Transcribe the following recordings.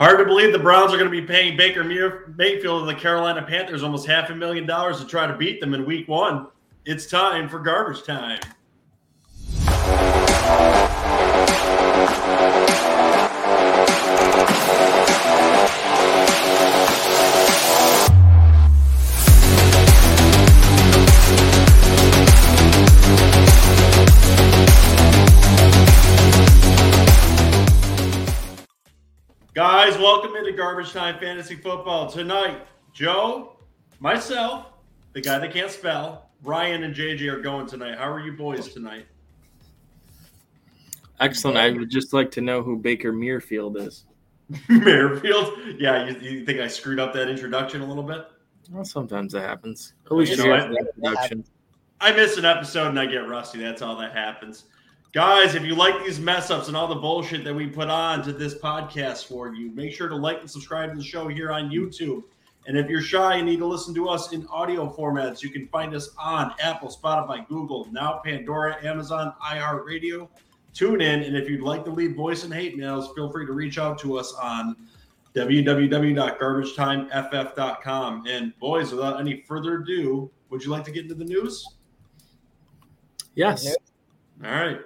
Hard to believe the Browns are going to be paying Baker Mayfield and the Carolina Panthers almost half a million dollars to try to beat them in week one. It's time for garbage time. Welcome into Garbage Time Fantasy Football. Tonight, Joe, myself, the guy that can't spell, Ryan and JJ are going tonight. How are you boys tonight? Excellent. I would just like to know who Baker Muirfield is. Muirfield? Yeah, you, you, think I screwed up that introduction a little bit? Well, sometimes that happens. At least you know, I, introduction. I miss an episode and I get rusty. That's all that happens. Guys, if you like these mess ups and all the bullshit that we put on to this podcast for you, make sure to like and subscribe to the show here on YouTube. And if you're shy and need to listen to us in audio formats, you can find us on Apple, Spotify, Google, now Pandora, Amazon, iHeartRadio, tune in. And if you'd like to leave voice and hate mails, feel free to reach out to us on www.garbagetimeff.com. And boys, without any further ado, would you like to get into the news? Yes. All right.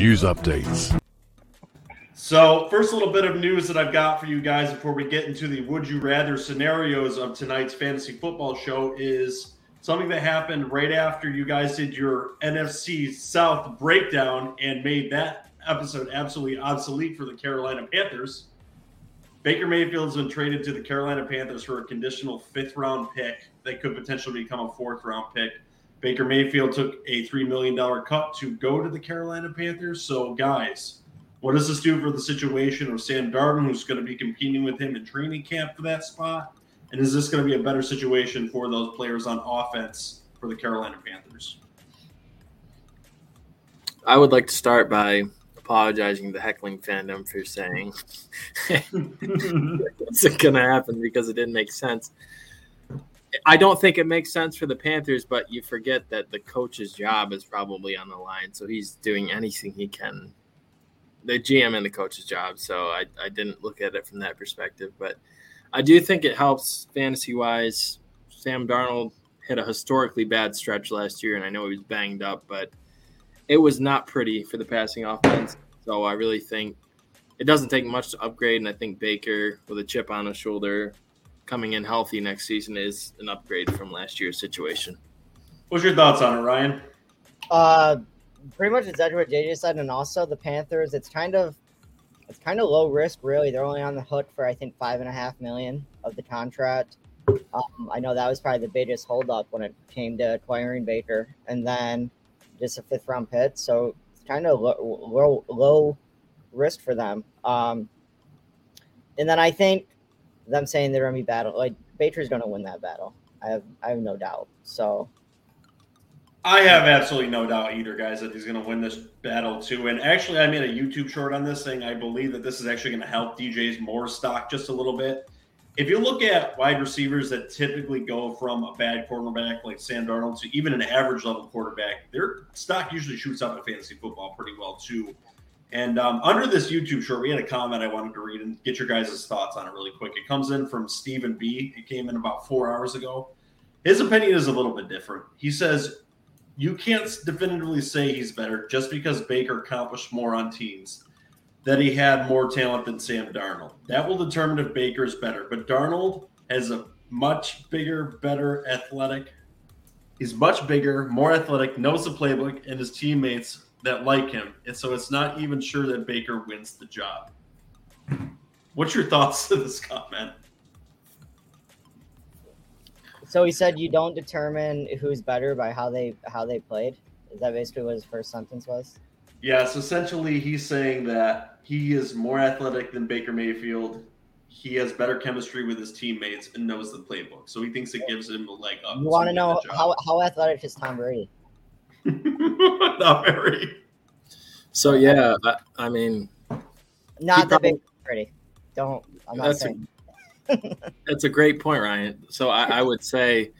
News updates. So, first little bit of news that I've got for you guys before we get into the would you rather scenarios of tonight's fantasy football show is something that happened right after you guys did your NFC South breakdown and made that episode absolutely obsolete for the Carolina Panthers. Baker Mayfield's been traded to the Carolina Panthers for a conditional fifth round pick that could potentially become a fourth round pick. Baker Mayfield took a $3 million cut to go to the Carolina Panthers. So, guys, what does this do for the situation of Sam Darnold, who's going to be competing with him in training camp for that spot? And is this going to be a better situation for those players on offense for the Carolina Panthers? I would like to start by apologizing to the heckling fandom for saying it's going to happen because it didn't make sense. I don't think it makes sense for the Panthers, but you forget that the coach's job is probably on the line, so he's doing anything he can. The GM and the coach's job, so I, I didn't look at it from that perspective, but I do think it helps fantasy wise. Sam Darnold hit a historically bad stretch last year, and I know he was banged up, but it was not pretty for the passing offense. So I really think it doesn't take much to upgrade, and I think Baker with a chip on his shoulder coming in healthy next season is an upgrade from last year's situation. What's your thoughts on it, Ryan? Uh, pretty much exactly what JJ said, and also the Panthers. It's kind of it's kind of low risk, really. They're only on the hook for I think five and a half million of the contract. Um, I know that was probably the biggest holdup when it came to acquiring Baker, and then just a fifth round pick. So it's kind of low, low, low risk for them. Um, and then I think them saying they're gonna be battle like Baker's gonna win that battle. I have I have no doubt. So I have absolutely no doubt either, guys, that he's to win this battle too. And actually, I made a YouTube short on this thing. I believe that this is actually to help DJ Moore's stock just a little bit. If you look at wide receivers that typically go from a bad quarterback like Sam Darnold to even an average level quarterback, their stock usually shoots up in fantasy football pretty well too. And um, under this YouTube short, we had a comment I wanted to read and get your guys' thoughts on it really quick. It comes in from Stephen B. It came in about four hours ago. His opinion is a little bit different. He says, You can't definitively say he's better just because Baker accomplished more on teams, that he had more talent than Sam Darnold. That will determine if Baker is better. But Darnold has a much bigger, better athletic. He's much bigger, more athletic, knows the playbook, and his teammates that like him, and so it's not even sure that Baker wins the job. What's your thoughts to this comment? So he said you don't determine who's better by how they how they played. Is that basically what his first sentence was? Yes, essentially he's saying that he is more athletic than Baker Mayfield. He has better chemistry with his teammates and knows the playbook. So he thinks it gives him a leg up. You want to know how, how athletic is Tom Brady? Not very. So yeah, I, I mean, not the big pretty. Don't. I'm not that's saying. A, That's a great point, Ryan. So I, I would say,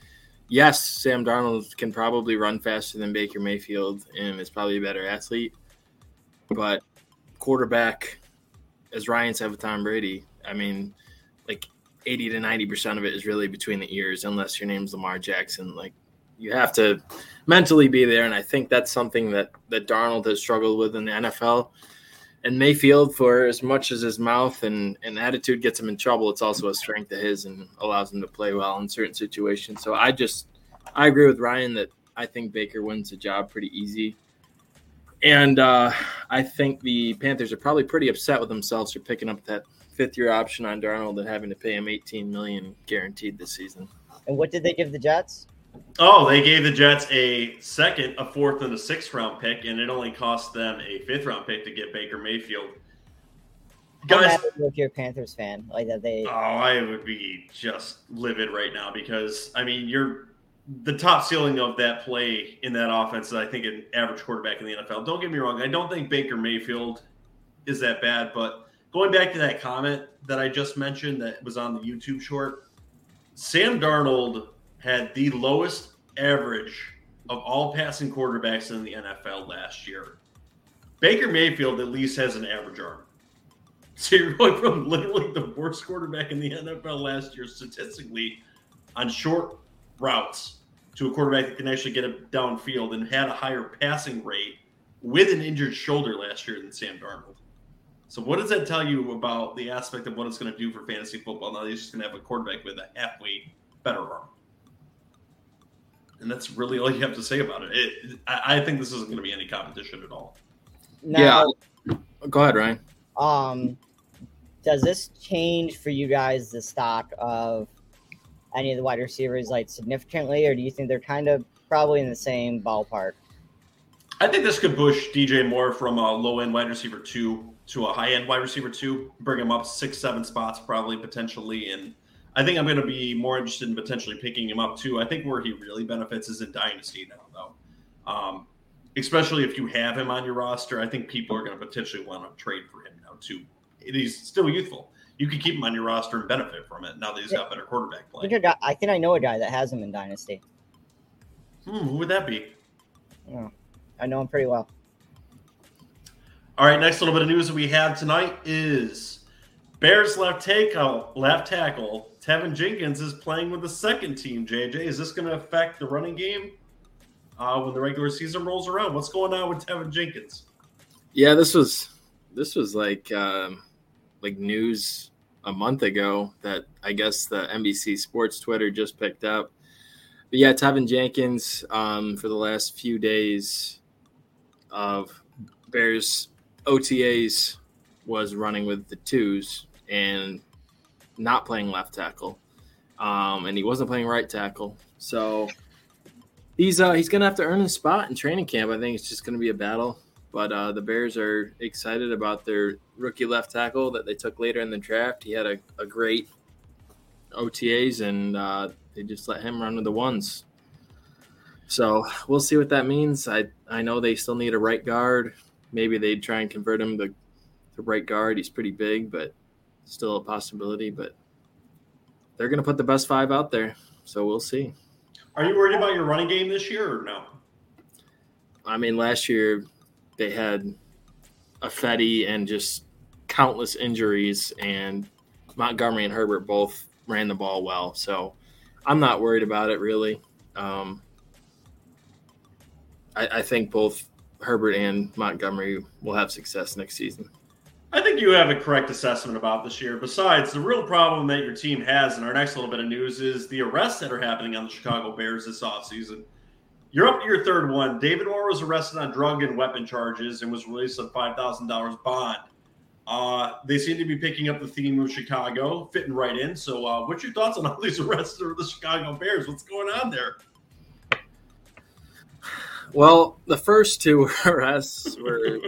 yes, Sam Darnold can probably run faster than Baker Mayfield and is probably a better athlete. But quarterback, as Ryan said with Tom Brady, I mean, like 80 to 90% of it is really between the ears, unless your name's Lamar Jackson. Like, you have to mentally be there. And I think that's something that, that Darnold has struggled with in the NFL and Mayfield, for as much as his mouth and, and attitude gets him in trouble, it's also a strength of his and allows him to play well in certain situations. So I just I agree with Ryan that I think Baker wins the job pretty easy. And uh, I think the Panthers are probably pretty upset with themselves for picking up that fifth year option on Darnold and having to pay him 18 million guaranteed this season. And what did they give the Jets? Oh, they gave the Jets a second, a fourth, and a sixth round pick, and it only cost them a fifth round pick to get Baker Mayfield. Guys, if you're a Panthers fan, like that, they. Oh, I would be just livid right now because I mean, you're the top ceiling of that play in that offense I think an average quarterback in the NFL. Don't get me wrong, I don't think Baker Mayfield is that bad, but going back to that comment that I just mentioned that was on the YouTube short, Sam Darnold had the lowest average of all passing quarterbacks in the NFL last year. Baker Mayfield at least has an average arm. So you're going from literally the worst quarterback in the NFL last year statistically on short routes to a quarterback that can actually get it downfield and had a higher passing rate with an injured shoulder last year than Sam Darnold. So what does that tell you about the aspect of what it's going to do for fantasy football? Now he's just going to have a quarterback with a halfway better arm and that's really all you have to say about it. it I, I, think this isn't going to be any competition at all. Now, yeah, go ahead, Ryan. Um, does this change for you guys the stock of any of the wide receivers like significantly, or do you think they're kind of probably in the same ballpark? I think this could push DJ Moore from a low end wide receiver two to a high end wide receiver two, bring him up six, seven spots probably potentially, and I think I'm going to be more interested in potentially picking him up too. I think where he really benefits is in Dynasty now, though. Um, especially if you have him on your roster, I think people are going to potentially want to trade for him now too. He's still youthful. You could keep him on your roster and benefit from it now that he's got better quarterback play. I think I know a guy that has him in Dynasty. Hmm, who would that be? Oh, I know him pretty well. All right, next little bit of news that we have tonight is Bears left tackle, left tackle Teven Jenkins is playing with the second team. JJ, is this going to affect the running game uh, when the regular season rolls around? What's going on with Teven Jenkins? Yeah, this was this was like um, like news a month ago that I guess the NBC Sports Twitter just picked up. But yeah, Teven Jenkins um, for the last few days of Bears OTAs was running with the twos and not playing left tackle, um, and he wasn't playing right tackle. So he's uh, he's gonna have to earn his spot in training camp. I think it's just gonna be a battle. But uh, the Bears are excited about their rookie left tackle that they took later in the draft. He had a, a great OTAs, and uh, they just let him run with the ones. So we'll see what that means. I I know they still need a right guard. Maybe they'd try and convert him to, to right guard. He's pretty big, but still a possibility, but they're going to put the best five out there. So we'll see. Are you worried about your running game this year or no? I mean, last year they had Ifedi and just countless injuries, and Montgomery and Herbert both ran the ball well. So I'm not worried about it really. Um, I, I think both Herbert and Montgomery will have success next season. I think you have a correct assessment about this year. Besides, the real problem that your team has, and our next little bit of news is the arrests that are happening on the Chicago Bears this offseason. You're up to your third one. David Moore was arrested on drug and weapon charges and was released on $5,000 bond. Uh, they seem to be picking up the theme of Chicago, fitting right in. So, uh, what's your thoughts on all these arrests of the Chicago Bears? What's going on there? Well, the first two arrests were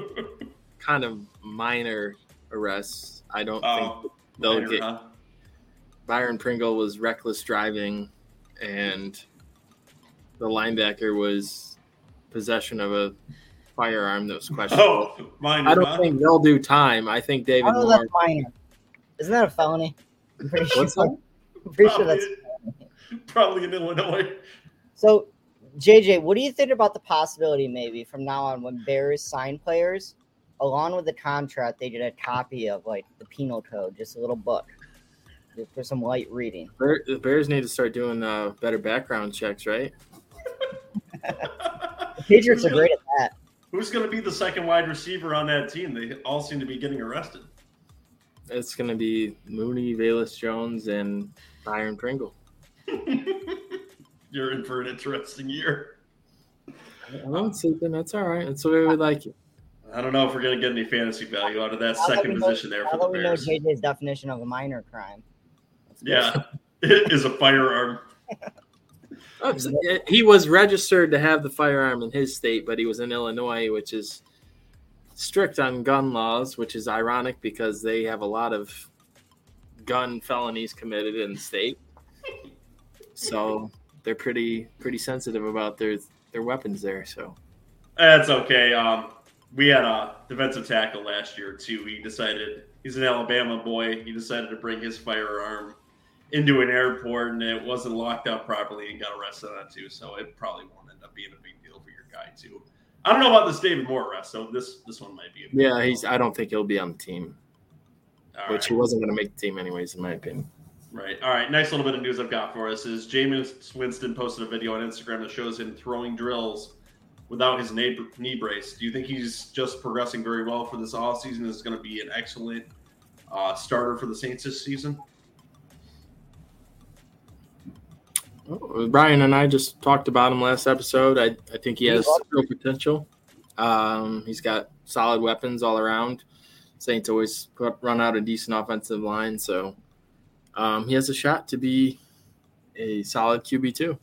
kind of minor arrests. I don't oh, think they'll minor, get. Huh? Byron Pringle was reckless driving, and the linebacker was possession of a firearm that was questionable. Oh, minor, I don't huh? think they'll do time. I think David. Oh, Moore, that's minor. Isn't that a felony? I'm pretty What's sure. that? I'm pretty sure that's probably in Illinois. so. JJ, what do you think about the possibility maybe from now on when Bears sign players, along with the contract, they did a copy of like the penal code, just a little book, just for some light reading. Bear- The Bears need to start doing uh, better background checks, right? The Patriots are great at that. Who's going to be the second wide receiver on that team? They all seem to be getting arrested. It's going to be Mooney, Velus Jones, and Byron Pringle. You're in for an interesting year. I'm not sleeping. That's all right. That's the way we like it. I don't know if we're going to get any fantasy value out of that Now that second we know- position there Now for that the we know JJ's definition of a minor crime. Yeah, it is a firearm. Oh, so, He was registered to have the firearm in his state, but he was in Illinois, which is strict on gun laws, which is ironic because they have a lot of gun felonies committed in the state. So they're pretty pretty sensitive about their their weapons there. So That's okay. Um, we had a defensive tackle last year too. He decided he's an Alabama boy. He decided to bring his firearm into an airport, and it wasn't locked up properly, and got arrested on it too. So it probably won't end up being a big deal for your guy too. I don't know about this David Moore arrest, so this this one might be. A big yeah, deal. he's. I don't think he'll be on the team, All which right. he wasn't going to make the team anyways, in my opinion. Right. All right. Next little bit of news I've got for us is Jameis Winston posted a video on Instagram that shows him throwing drills without his knee, knee brace. Do you think he's just progressing very well for this offseason? Is going to be an excellent uh, starter for the Saints this season? Oh, Brian and I just talked about him last episode. I, I think he has real potential. Um, he's got solid weapons all around. Saints always put, run out a decent offensive line, so um, he has a shot to be a solid QB two.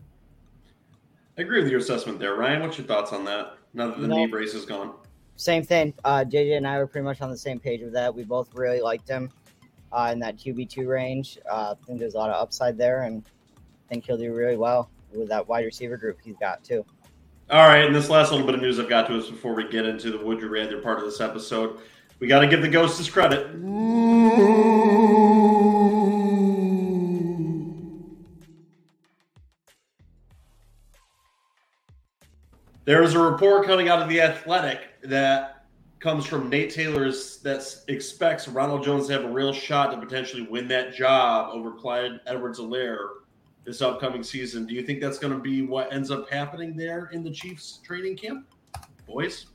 I agree with your assessment there, Ryan. What's your thoughts on that? Now that the No. knee brace is gone. Same thing. Uh, JJ and I were pretty much on the same page with that. We both really liked him uh, in that QB2 range. Uh, I think there's a lot of upside there, and I think he'll do really well with that wide receiver group he's got, too. All right, and this last little bit of news I've got to us before we get into the Would You Rather part of this episode. We got to give the ghost his credit. There is a report coming out of the Athletic that comes from Nate Taylor's that expects Ronald Jones to have a real shot to potentially win that job over Clyde Edwards-Helaire this upcoming season. Do you think that's going to be what ends up happening there in the Chiefs training camp, boys?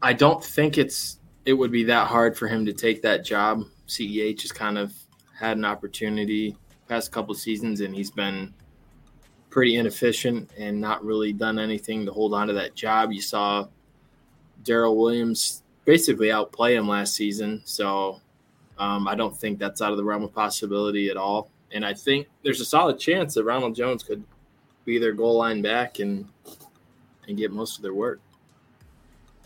I don't think it's it would be that hard for him to take that job. CEH has kind of had an opportunity past couple seasons, and he's been pretty inefficient and not really done anything to hold on to that job. You saw Darrel Williams basically outplay him last season, so um, I don't think that's out of the realm of possibility at all. And I think there's a solid chance that Ronald Jones could be their goal line back and and get most of their work.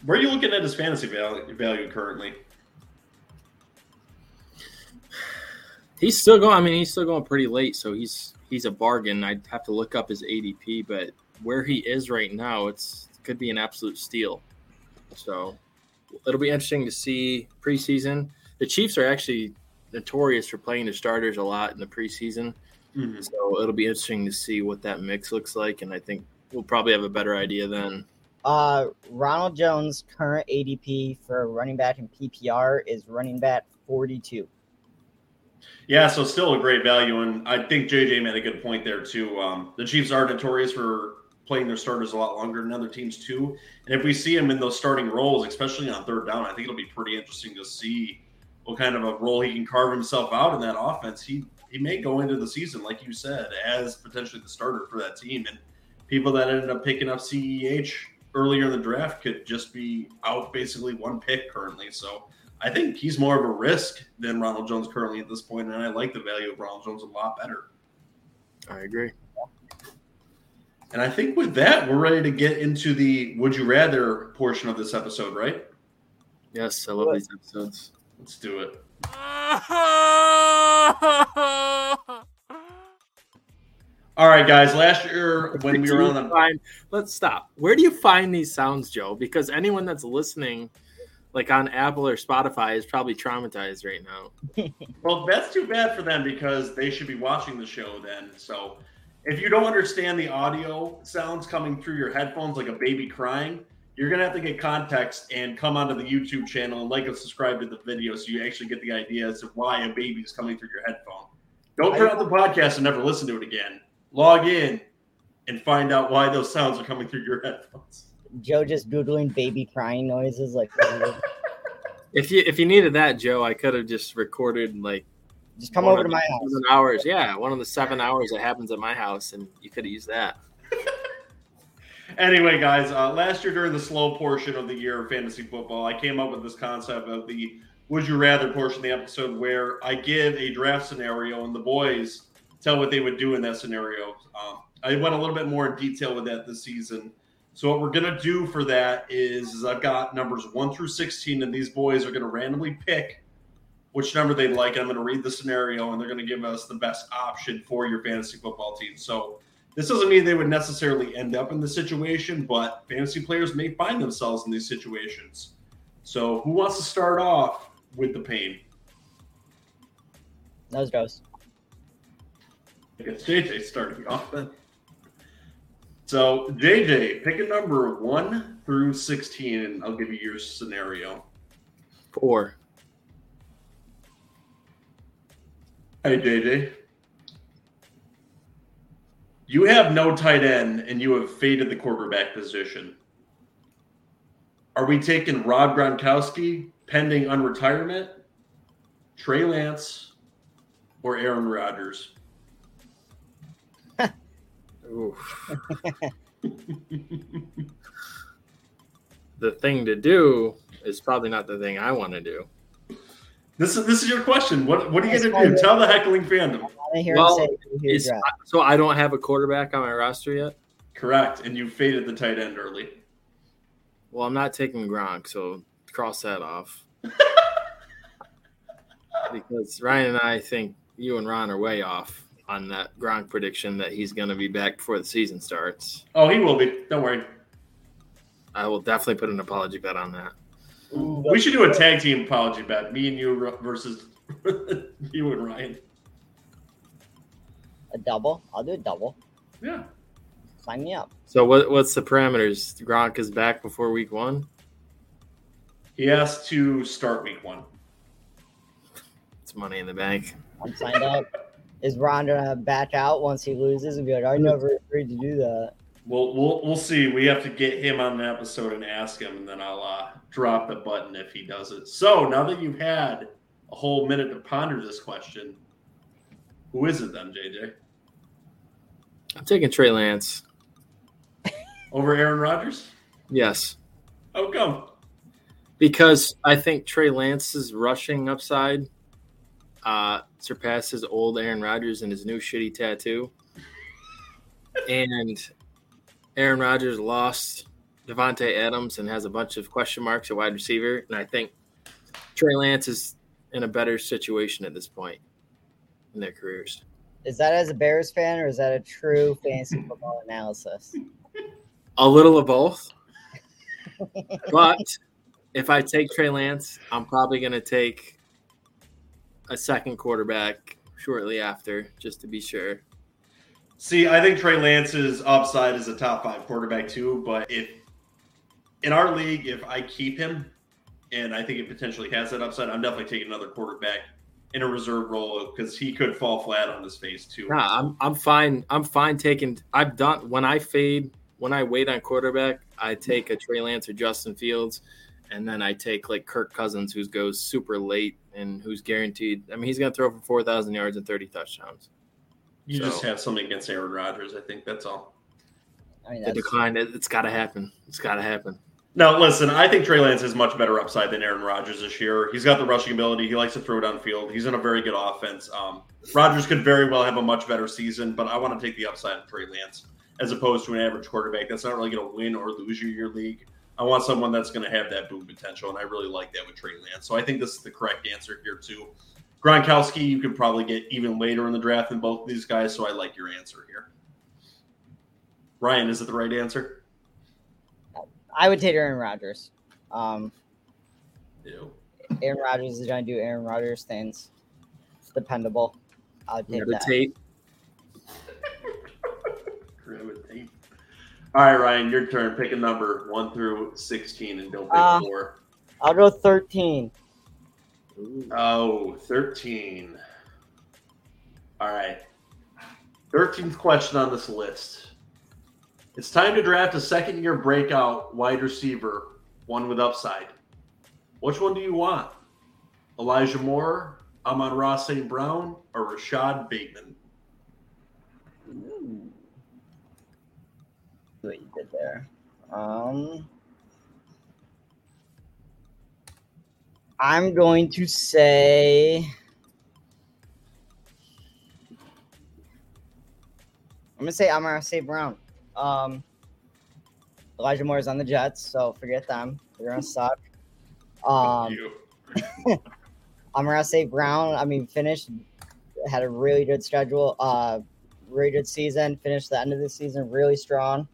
Where are you looking at his fantasy value, value currently? He's still going. I mean, he's still going pretty late, so he's he's a bargain. I'd have to look up his ADP, but where he is right now, it's it could be an absolute steal. So it'll be interesting to see preseason. The Chiefs are actually notorious for playing their starters a lot in the preseason, Mhm. so it'll be interesting to see what that mix looks like, and I think we'll probably have a better idea then. Uh, Ronald Jones' current ADP for running back in PPR is running back 42. Yeah, so still a great value, and I think JJ made a good point there too. Um, the Chiefs are notorious for playing their starters a lot longer than other teams too, and if we see him in those starting roles, especially on third down, I think it'll be pretty interesting to see what kind of a role he can carve himself out in that offense. He he may go into the season, like you said, as potentially the starter for that team, and people that ended up picking up CEH earlier in the draft could just be out basically one pick currently. So. I think he's more of a risk than Ronald Jones currently at this point, and I like the value of Ronald Jones a lot better. I agree. And I think with that, we're ready to get into the would you rather portion of this episode, right? Yes, I love these episodes. Let's do it. All right, guys. Last year when we were on the find, let's stop. Where do you find these sounds, Joe? Because anyone that's listening like on Apple or Spotify is probably traumatized right now. Well, that's too bad for them because they should be watching the show then. So, if you don't understand the audio sounds coming through your headphones like a baby crying, you're gonna have to get context and come onto the YouTube channel and like and subscribe to the video so you actually get the idea as to why a baby is coming through your headphone. Don't turn off the podcast and never listen to it again. Log in and find out why those sounds are coming through your headphones. Joe just doodling baby crying noises like If you if you needed that, Joe, I could have just recorded like just come over to my the house. hours. Yeah, one of the seven hours that happens at my house, and you could have used that. Anyway, guys, uh, last year during the slow portion of the year of fantasy football, I came up with this concept of the would you rather portion of the episode where I give a draft scenario and the boys tell what they would do in that scenario. Um, I went a little bit more in detail with that this season. So what we're gonna do for that is, is I've got numbers one through sixteen, and these boys are gonna randomly pick which number they like. And I'm gonna read the scenario, and they're gonna give us the best option for your fantasy football team. So this doesn't mean they would necessarily end up in the situation, but fantasy players may find themselves in these situations. So who wants to start off with the pain? Nose goes. I guess JJ starting off then. So JJ, pick a number one through sixteen, and I'll give you your scenario. Four. Hey JJ. You have no tight end and you have faded the quarterback position. Are we taking Rob Gronkowski pending unretirement, Trey Lance, or Aaron Rodgers? Oof. the thing to do is probably not the thing I want to do. This is this is your question. What what are you gonna do? Tell the heckling fandom. I hear Well, him say who he Is- draft. so I don't have a quarterback on my roster yet. Correct. And you faded the tight end early. Well, I'm not taking Gronk, so cross that off. because Ryan and I think you and Ron are way off on that Gronk prediction that he's going to be back before the season starts. Oh, he will be. Don't worry. I will definitely put an apology bet on that. We should do a tag team apology bet. Me and you versus you and Ryan. A double. I'll do a double. Yeah. Sign me up. So what what's the parameters? Gronk is back before week one. He has to start week one. It's money in the bank. I'm signed up. Is Ron gonna back out once he loses and be like, I never agreed to do that? We'll we'll we'll see. We have to get him on an episode and ask him, and then I'll uh, drop the button if he does it. So now that you've had a whole minute to ponder this question, who is it then, JJ? I'm taking Trey Lance. Over Aaron Rodgers? Yes. How come? because I think Trey Lance's rushing upside uh, surpasses old Aaron Rodgers and his new shitty tattoo. And Aaron Rodgers lost Davante Adams and has a bunch of question marks at wide receiver. And I think Trey Lance is in a better situation at this point in their careers. Is that as a Bears fan or is that a true fantasy football analysis? A little of both. but if I take Trey Lance, I'm probably going to take a second quarterback shortly after, just to be sure. See, I think Trey Lance's upside is a top five quarterback too. But if in our league, if I keep him, and I think it potentially has that upside, I'm definitely taking another quarterback in a reserve role because he could fall flat on his face too. Nah, I'm I'm fine. I'm fine taking. I've done when I fade when I wait on quarterback. I take a Trey Lance or Justin Fields, and then I take like Kirk Cousins, who goes super late and who's guaranteed. I mean, he's going to throw for four thousand yards and thirty touchdowns. You So- just have something against Aaron Rodgers. I think that's all. I mean, The decline, it, it's got to happen. It's got to happen. Now, listen, I think Trey Lance has much better upside than Aaron Rodgers this year. He's got the rushing ability. He likes to throw downfield. He's in a very good offense. Um, Rodgers could very well have a much better season, but I want to take the upside of Trey Lance as opposed to an average quarterback that's not really going to win or lose you your league. I want someone that's going to have that boom potential, and I really like that with Trey Lance. So I think this is the correct answer here, too. Gronkowski, you can probably get even later in the draft than both of these guys, so I like your answer here. Ryan, is it the right answer? I would take Aaron Rodgers. Um, Ew. Aaron Rodgers is going to do Aaron Rodgers things. It's dependable. I'll take that. Meditate. Gravitate. All right, Ryan, your turn. Pick a number one through sixteen, and don't pick Uh, more. I'll go 13. Ooh. Oh, 13. All right. 13th question on this list. It's time to draft a second year breakout wide receiver, one with upside. Which one do you want? Elijah Moore, Amon-Ra St. Brown, or Rashod Bateman? Ooh. See what you did there. Um, I'm going to say. I'm gonna say Amon-Ra St. Brown. Um, Elijah Moore is on the Jets, so forget them. They're gonna suck. Um, you. Amon-Ra St. Brown, I mean, finished had a really good schedule, uh, really good season. Finished the end of the season really strong,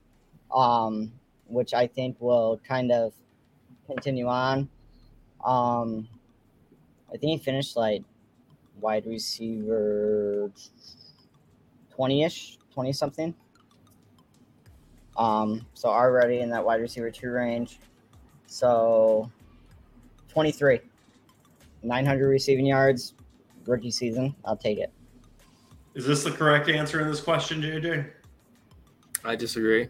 um, which I think will kind of continue on. Um, I think he finished like wide receiver twenty ish, twenty something. Um, so already in that wide receiver two range. So twenty three. 900 receiving yards, rookie season. I'll take it. Is this the correct answer in this question, JJ? I disagree.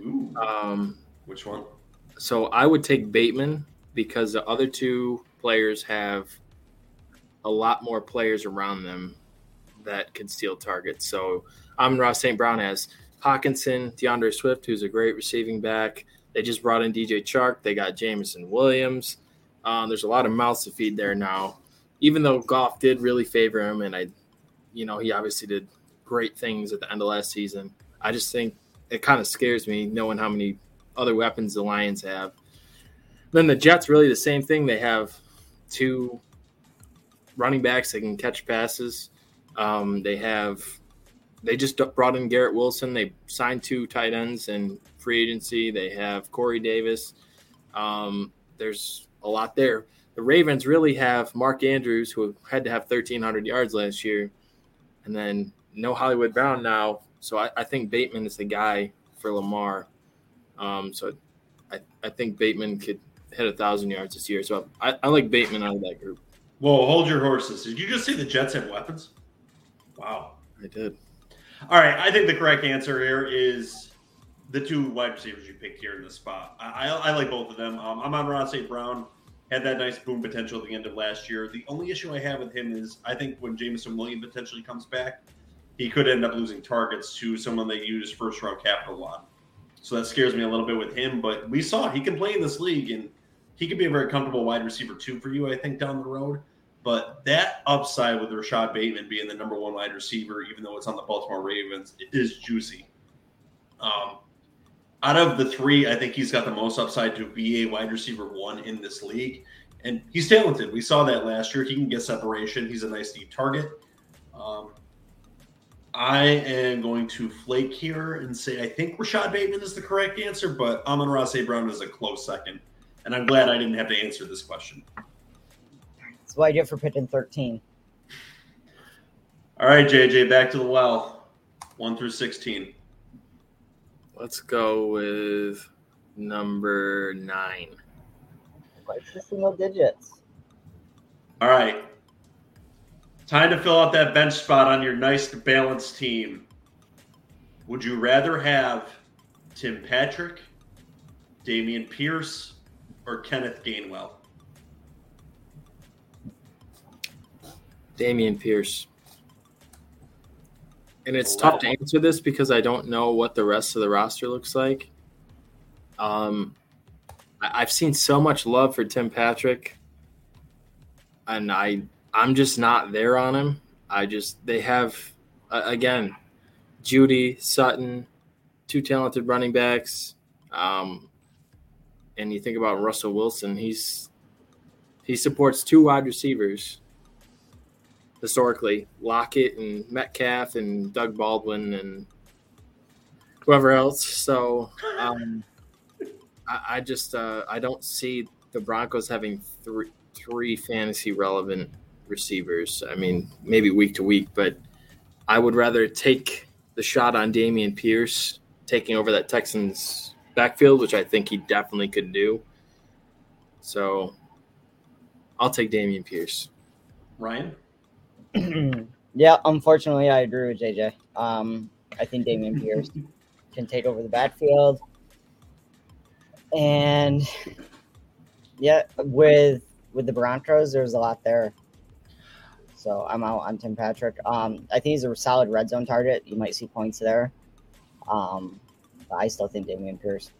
Ooh. Um, Which one? so I would take Bateman because the other two players have a lot more players around them that can steal targets. So Amon-Ra St. Brown has Hockenson, D'Andre Swift, who's a great receiving back. They just brought in DJ Chark. They got Jameson Williams. Um, there's a lot of mouths to feed there now. Even though Goff did really favor him, and I, you know, he obviously did great things at the end of last season. I just think it kind of scares me knowing how many other weapons the Lions have. Then the Jets really the same thing. They have two running backs that can catch passes. Um, they have they just brought in Garrett Wilson. They signed two tight ends in free agency. They have Corey Davis. Um, there's a lot there. The Ravens really have Mark Andrews, who had to have 1,300 yards last year, and then no Hollywood Brown now. So I, I think Bateman is the guy for Lamar. Um, so I, I think Bateman could hit a thousand yards this year. So I, I like Bateman out of that group. Whoa, hold your horses. Did you just see the Jets have weapons? Wow. I did. All right, I think the correct answer here is the two wide receivers you picked here in this spot. I, I, I like both of them. Um, Amon-Ra St. Brown. Had that nice boom potential at the end of last year. The only issue I have with him is I think when Jameson Williams potentially comes back, he could end up losing targets to someone they use first round capital on. So that scares me a little bit with him. But we saw he can play in this league and he could be a very comfortable wide receiver too for you, I think, down the road. But that upside with Rashod Bateman being the number one wide receiver, even though it's on the Baltimore Ravens, is juicy. Um, out of the three, I think he's got the most upside to be a wide receiver one in this league. And he's talented. We saw that last year. He can get separation. He's a nice deep target. Um, I am going to flake here and say I think Rashod Bateman is the correct answer, but Amon-Ra St. Brown is a close second. And I'm glad I didn't have to answer this question. That's why I get for picking 13. All right, JJ, back to the well. One through 16. Let's go with number nine. Like the single digits. All right. Time to fill out that bench spot on your nice balanced team. Would you rather have Tim Patrick, Dameon Pierce, or Kenneth Gainwell? Dameon Pierce. And it's tough to answer this because I don't know what the rest of the roster looks like. Um, I've seen so much love for Tim Patrick, and I I'm just not there on him. I just they have uh, again, Jeudy Sutton, two talented running backs, um, and you think about Russell Wilson. He's he supports two wide receivers historically Lockett and Metcalf and Doug Baldwin and whoever else. So um, I, I just uh, I don't see the Broncos having three three fantasy relevant receivers. I mean, maybe week to week, but I would rather take the shot on Dameon Pierce taking over that Texans backfield, which I think he definitely could do. So I'll take Dameon Pierce. Ryan? yeah, unfortunately, I agree with JJ. Um, I think Damian Pierce can take over the backfield. And yeah, with with the Broncos, there's a lot there. So I'm out on Tim Patrick. Um, I think he's a solid red zone target. You might see points there. Um, but I still think Dameon Pierce.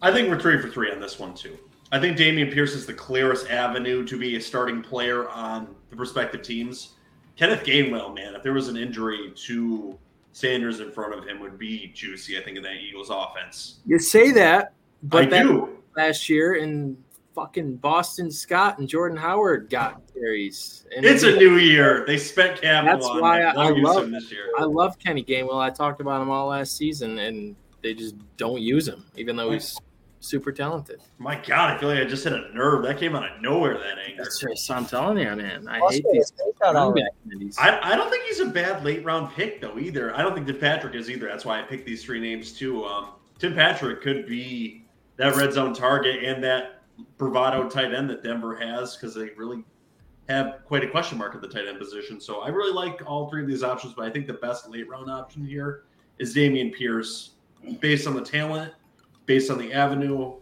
I think we're three for three on this one too. I think Dameon Pierce is the clearest avenue to be a starting player on the respective teams. Kenneth Gainwell, man, if there was an injury to Sanders in front of him, would be juicy. I think in that Eagles offense. You say that, but I that do. last year in fucking Boston Scott and Jordan Howard got carries. And It's a new year. They spent capital That's on why. I- I love- this year. I love Kenny Gainwell. I talked about him all last season, and they just don't use him, even though he's super talented. My God, I feel like I just hit a nerve. That came out of nowhere. That anger. That's just, I'm telling you, man. I Also, hate these face running already. I, I don't think he's a bad late round pick though either. I don't think Tim Patrick is either. That's why I picked these three names too. Um, Tim Patrick could be that red zone target and that bravado tight end that Denver has because they really have quite a question mark at the tight end position. So I really like all three of these options, but I think the best late round option here is Dameon Pierce, based on the talent, based on the avenue,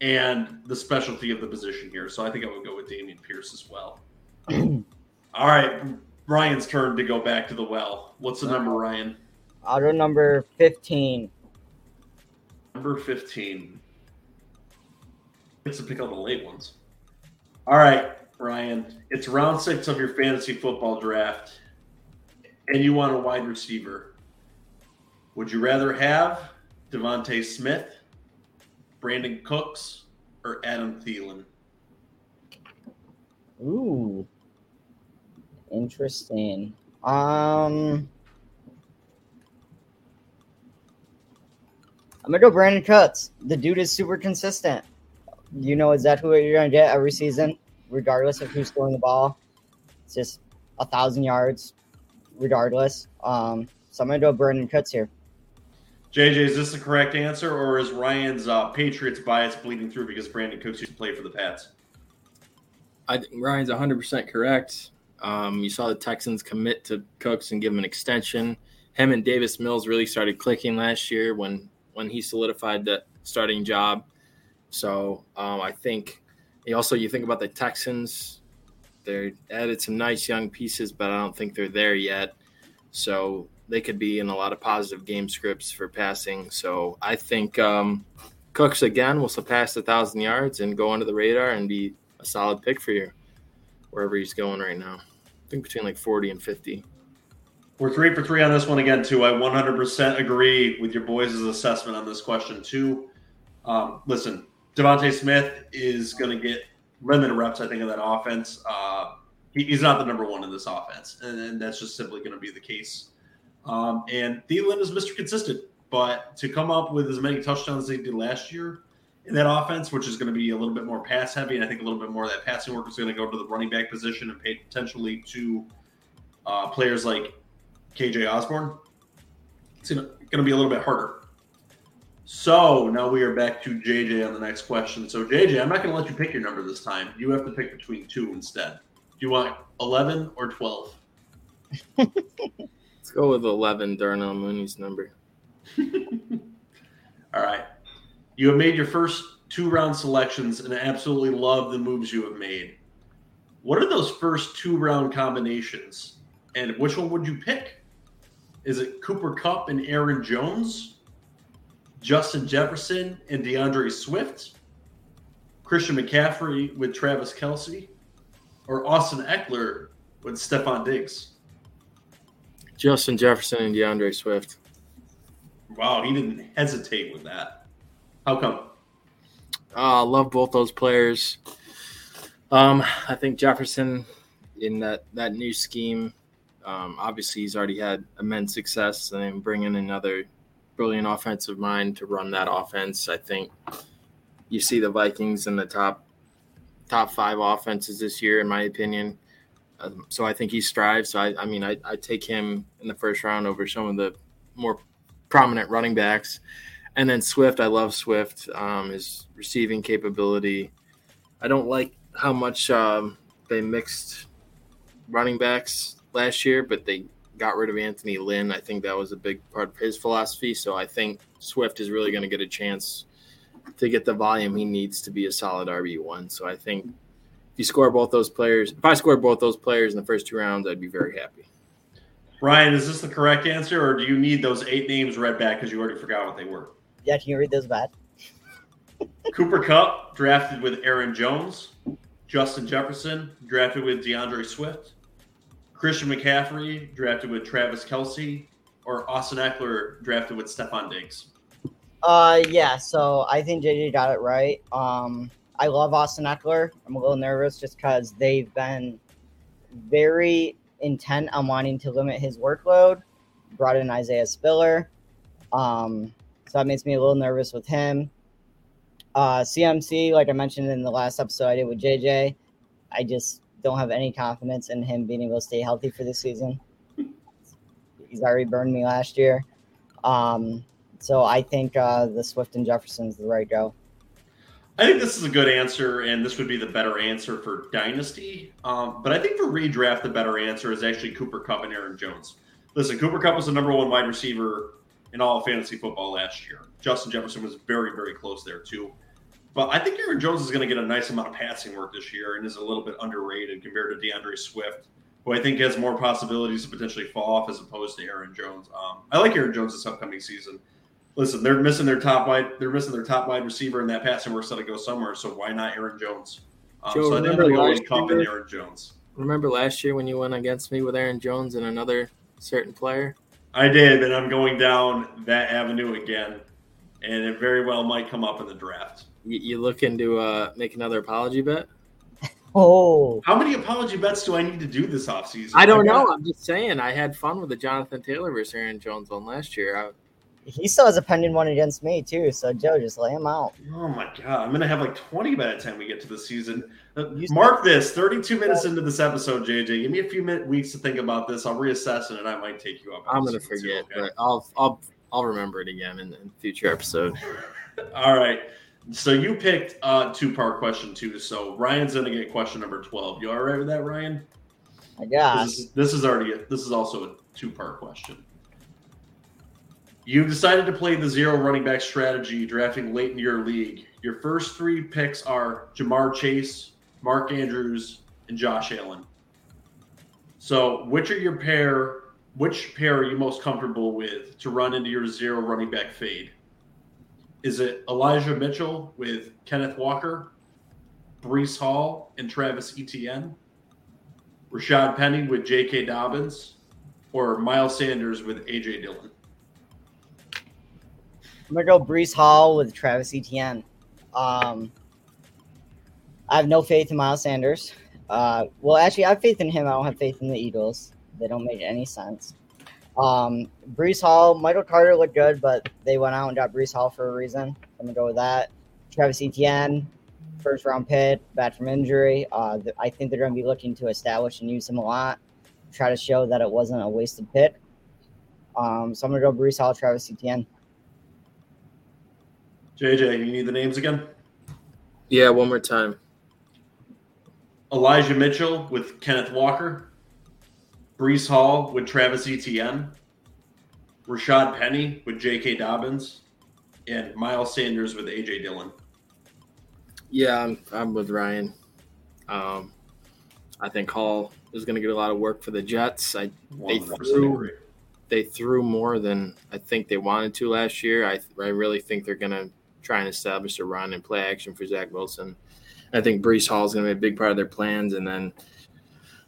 and the specialty of the position here. So I think I would go with Dameon Pierce as well. All right, Ryan's turn to go back to the well. What's the number, Ryan? Auto number 15. Number 15. It's to pick out the late ones. All right, Ryan. It's round six of your fantasy football draft, and you want a wide receiver. Would you rather have DeVonta Smith, Brandin Cooks, or Adam Thielen? Ooh. Interesting. Um I'm gonna go Brandin Cooks. The dude is super consistent. You know exactly what you're gonna get every season, regardless of who's throwing the ball. It's just a thousand yards, regardless. Um, so I'm gonna go Brandin Cooks here. JJ, is this the correct answer, or is Ryan's uh, Patriots bias bleeding through because Brandin Cooks used to play for the Pats? I think Ryan's 100% correct. Um, you saw the Texans commit to Cooks and give him an extension. Him and Davis Mills really started clicking last year when when he solidified the starting job. So um, I think also you think about the Texans. They added some nice young pieces, but I don't think they're there yet. So they could be in a lot of positive game scripts for passing. So I think um, Cooks again will surpass a thousand yards and go under the radar and be a solid pick for you wherever he's going right now. I think between like 40 and 50. We're three for three on this one again, too. I 100% agree with your boys' assessment on this question, too. Um, listen, DeVonta Smith is going to get limited reps, I think, in that offense. Uh, he, he's not the number one in this offense, and, and that's just simply going to be the case. Um, and Thielen is Mr. Consistent, but to come up with as many touchdowns as they did last year in that offense, which is going to be a little bit more pass heavy, and I think a little bit more of that passing work is going to go to the running back position and pay potentially to uh, players like KJ Osborn. It's going to be a little bit harder. So now we are back to JJ on the next question. So JJ, I'm not going to let you pick your number this time. You have to pick between two instead. Do you want 11 or 12? Let's go with 11, Darnell Mooney's number. All right. You have made your first two round selections and I absolutely love the moves you have made. What are those first two round combinations? And which one would you pick? Is it Cooper Kupp and Aaron Jones? Justin Jefferson and D'Andre Swift? Christian McCaffrey with Travis Kelce? Or Austin Ekeler with Stefon Diggs? Justin Jefferson and D'Andre Swift. Wow, he didn't hesitate with that. How come? Uh, I love both those players. Um, I think Jefferson in that, that new scheme, um, obviously he's already had immense success and then bringing another brilliant offensive mind to run that offense. I think you see the Vikings in the top top five offenses this year, in my opinion. Um, so I think he strives. So I, I mean, I, I take him in the first round over some of the more prominent running backs. And then Swift, I love Swift. Um, his receiving capability. I don't like how much um, they mixed running backs last year, but they got rid of Anthony Lynn. I think that was a big part of his philosophy. So I think Swift is really going to get a chance to get the volume he needs to be a solid RB one. So I think if you score both those players, if I score both those players in the first two rounds, I'd be very happy. Ryan, is this the correct answer, or do you need those eight names read back because you already forgot what they were? Yeah, can you read those back? Cooper Kupp drafted with Aaron Jones. Justin Jefferson drafted with D'Andre Swift. Christian McCaffrey drafted with Travis Kelce or Austin Ekeler drafted with Stefon Diggs. Uh, yeah. So I think JJ got it right. Um, I love Austin Ekeler. I'm a little nervous just because they've been very intent on wanting to limit his workload. Brought in Isaiah Spiller. Um, so that makes me a little nervous with him. Uh, CMC, like I mentioned in the last episode I did with JJ, I just don't have any confidence in him being able to stay healthy for this season. He's already burned me last year. Um, so I think uh, the Swift and Jefferson is the right go. I think this is a good answer, and this would be the better answer for Dynasty. Um, but I think for redraft, the better answer is actually Cooper Kupp and Aaron Jones. Listen, Cooper Kupp was the number one wide receiver in all of fantasy football last year. Justin Jefferson was very, very close there, too. But I think Aaron Jones is going to get a nice amount of passing work this year and is a little bit underrated compared to D'Andre Swift, who I think has more possibilities to potentially fall off as opposed to Aaron Jones. Um, I like Aaron Jones this upcoming season. Listen, they're missing their top wide. They're missing their top wide receiver, and that passing work's got to go somewhere. So why not Aaron Jones? Um, Joe, so I think I'm remember going to go last with Kupp year- and Aaron Jones. Remember last year when you went against me with Aaron Jones and another certain player? I did, and I'm going down that avenue again, and it very well might come up in the draft. You, you looking to uh, make another apology bet? Oh, How many apology bets do I need to do this offseason? I don't got- know. I'm just saying. I had fun with the Jonathan Taylor versus Aaron Jones one last year. I, he still has a pending one against me too. So Joe, just lay him out. Oh my god, I'm gonna have like 20 by the time we get to the season. Uh, You- Mark this 32 minutes into this episode, JJ. Give me a few minute, weeks to think about this. I'll reassess it, and I might take you up. I'm gonna one, too, forget, okay? but I'll I'll I'll remember it again in, in future episode. All right. So you picked a two part question too. So Ryan's gonna get question number 12. You all right with that, Ryan? I guess. This is, this is already a, this is also a two part question. You've decided to play the zero running back strategy, drafting late in your league. Your first three picks are Ja'Marr Chase, Mark Andrews, and Josh Allen. So, which are your pair? Which pair are you most comfortable with to run into your zero running back fade? Is it Elijah Mitchell with Kenneth Walker, Breece Hall, and Travis Etienne? Rashad Penny with J.K. Dobbins, or Miles Sanders with A.J. Dillon? I'm gonna go Breece Hall with Travis Etienne. Um, I have no faith in Miles Sanders. Uh, well, actually, I have faith in him. I don't have faith in the Eagles. They don't make any sense. Um, Breece Hall, Michael Carter looked good, but they went out and got Breece Hall for a reason. I'm gonna go with that. Travis Etienne, first round pick, back from injury. Uh, th- I think they're gonna be looking to establish and use him a lot. Try to show that it wasn't a wasted pick. Um, so I'm gonna go Breece Hall, Travis Etienne. JJ, you need the names again? Yeah, one more time. Elijah Mitchell with Kenneth Walker, Breece Hall with Travis Etienne, Rashad Penny with J.K. Dobbins, and Miles Sanders with A.J. Dillon. Yeah, I'm I'm with Ryan. Um, I think Hall is going to get a lot of work for the Jets. I 100% threw- they threw more than I think they wanted to last year. I I really think they're going to try and establish a run and play action for Zach Wilson. I think Breece Hall is going to be a big part of their plans, and then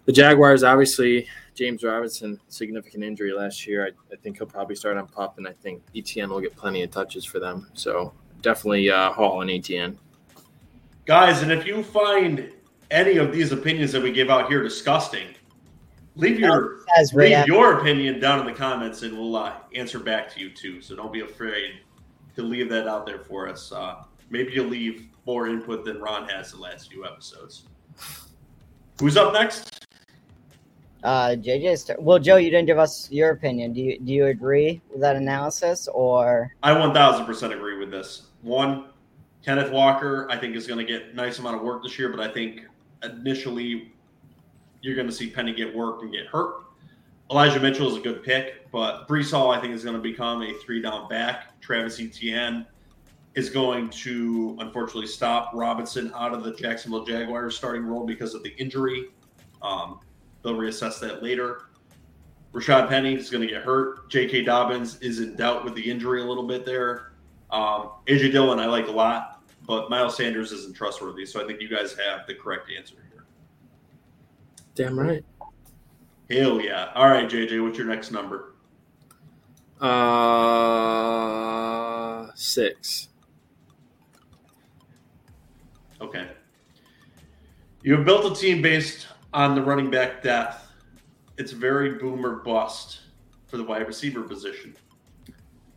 the Jaguars obviously James Robinson significant injury last year. I, I think he'll probably start on pup, and I think Etienne will get plenty of touches for them. So definitely uh, Hall and Etienne. Guys, and if you find any of these opinions that we give out here disgusting, leave your As Ray leave your opinion down in the comments, and we'll uh, answer back to you too. So don't be afraid to leave that out there for us. Uh, maybe you'll leave more input than Ron has the last few episodes. Who's up next? Uh, JJ's. Well, Joe, you didn't give us your opinion. Do you do you agree with that analysis, or I 1000% agree with this. One, Kenneth Walker, I think, is going to get nice amount of work this year, but I think initially you're going to see Penny get work and get hurt. Elijah Mitchell is a good pick, but Breece Hall, I think, is going to become a three down back. Travis Etienne is going to unfortunately stop Robinson out of the Jacksonville Jaguars starting role because of the injury. Um, they'll reassess that later. Rashad Penny is going to get hurt. J.K. Dobbins is in doubt with the injury a little bit there. Um, AJ Dillon, I like a lot, but Miles Sanders isn't trustworthy. So I think you guys have the correct answer here. Damn right. Hell yeah. All right, JJ, what's your next number? Uh, six. Okay. You have built a team based on the running back depth. It's very boomer bust for the wide receiver position.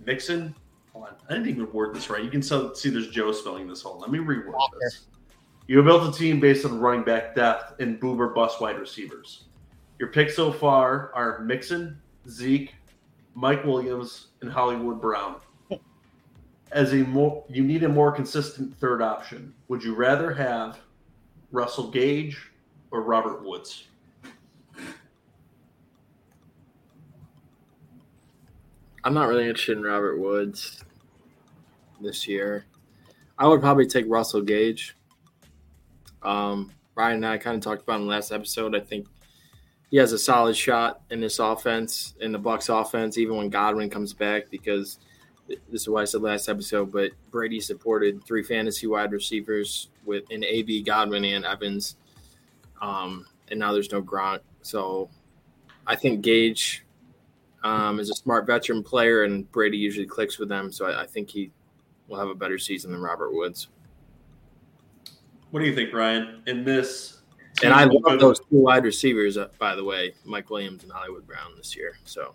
Mixon, hold on. I didn't even word this right. You can see there's Joe spelling this. On. Let me reword this. You have built a team based on running back depth and boomer bust wide receivers. Your picks so far are Mixon, Zeke, Mike Williams, and Hollywood Brown. As a more, you need a more consistent third option. Would you rather have Russell Gage or Robert Woods? I'm not really interested in Robert Woods this year. I would probably take Russell Gage. Um, Ryan and I kind of talked about in the last episode. I think he has a solid shot in this offense, in the Bucks offense, even when Godwin comes back, because this is what I said last episode, but Brady supported three fantasy wide receivers with an AB, Godwin, and Evans. Um, and now there's no Gronk. So I think Gage um, is a smart veteran player, and Brady usually clicks with them. So I, I think he will have a better season than Robert Woods. What do you think, Ryan? In this and I love those two wide receivers, uh, by the way, Mike Williams and Hollywood Brown this year. So,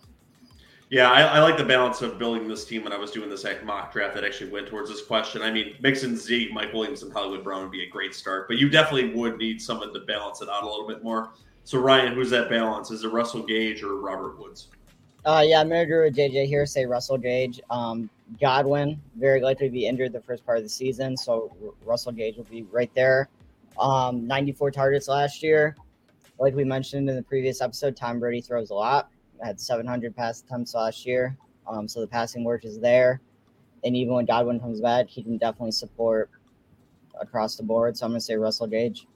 yeah, I, I, like the balance of building this team when I was doing this mock draft that actually went towards this question. I mean, Mixon, Zeke, Mike Williams, and Hollywood Brown would be a great start, but you definitely would need someone to balance it out a little bit more. So, Ryan, who's that balance? Is it Russell Gage or Robert Woods? Uh, yeah, I'm going to agree with JJ here. Say Russell Gage. Um, Godwin very likely to be injured the first part of the season, so Russell Gage will be right there. Um, 94 targets last year. Like we mentioned in the previous episode, Tom Brady throws a lot. Had 700 pass attempts last year. Um, so the passing work is there. And even when Godwin comes back, he can definitely support across the board. So I'm going to say Russell Gage.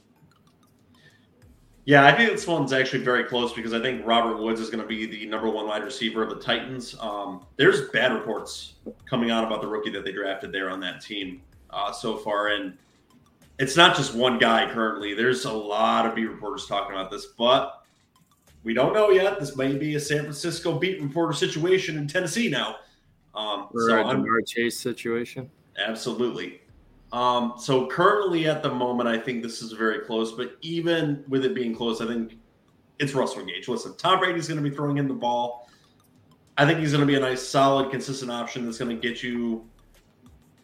Yeah, I think this one's actually very close because I think Robert Woods is going to be the number one wide receiver of the Titans. Um, there's bad reports coming out about the rookie that they drafted there on that team uh, so far. And it's not just one guy currently. There's a lot of beat reporters talking about this, but we don't know yet. This may be a San Francisco beat reporter situation in Tennessee now. Um, or so a Chase situation. Absolutely. Um, so currently at the moment, I think this is very close. But even with it being close, I think it's Russell Gage. Listen, Tom Brady's going to be throwing in the ball. I think he's going to be a nice, solid, consistent option that's going to get you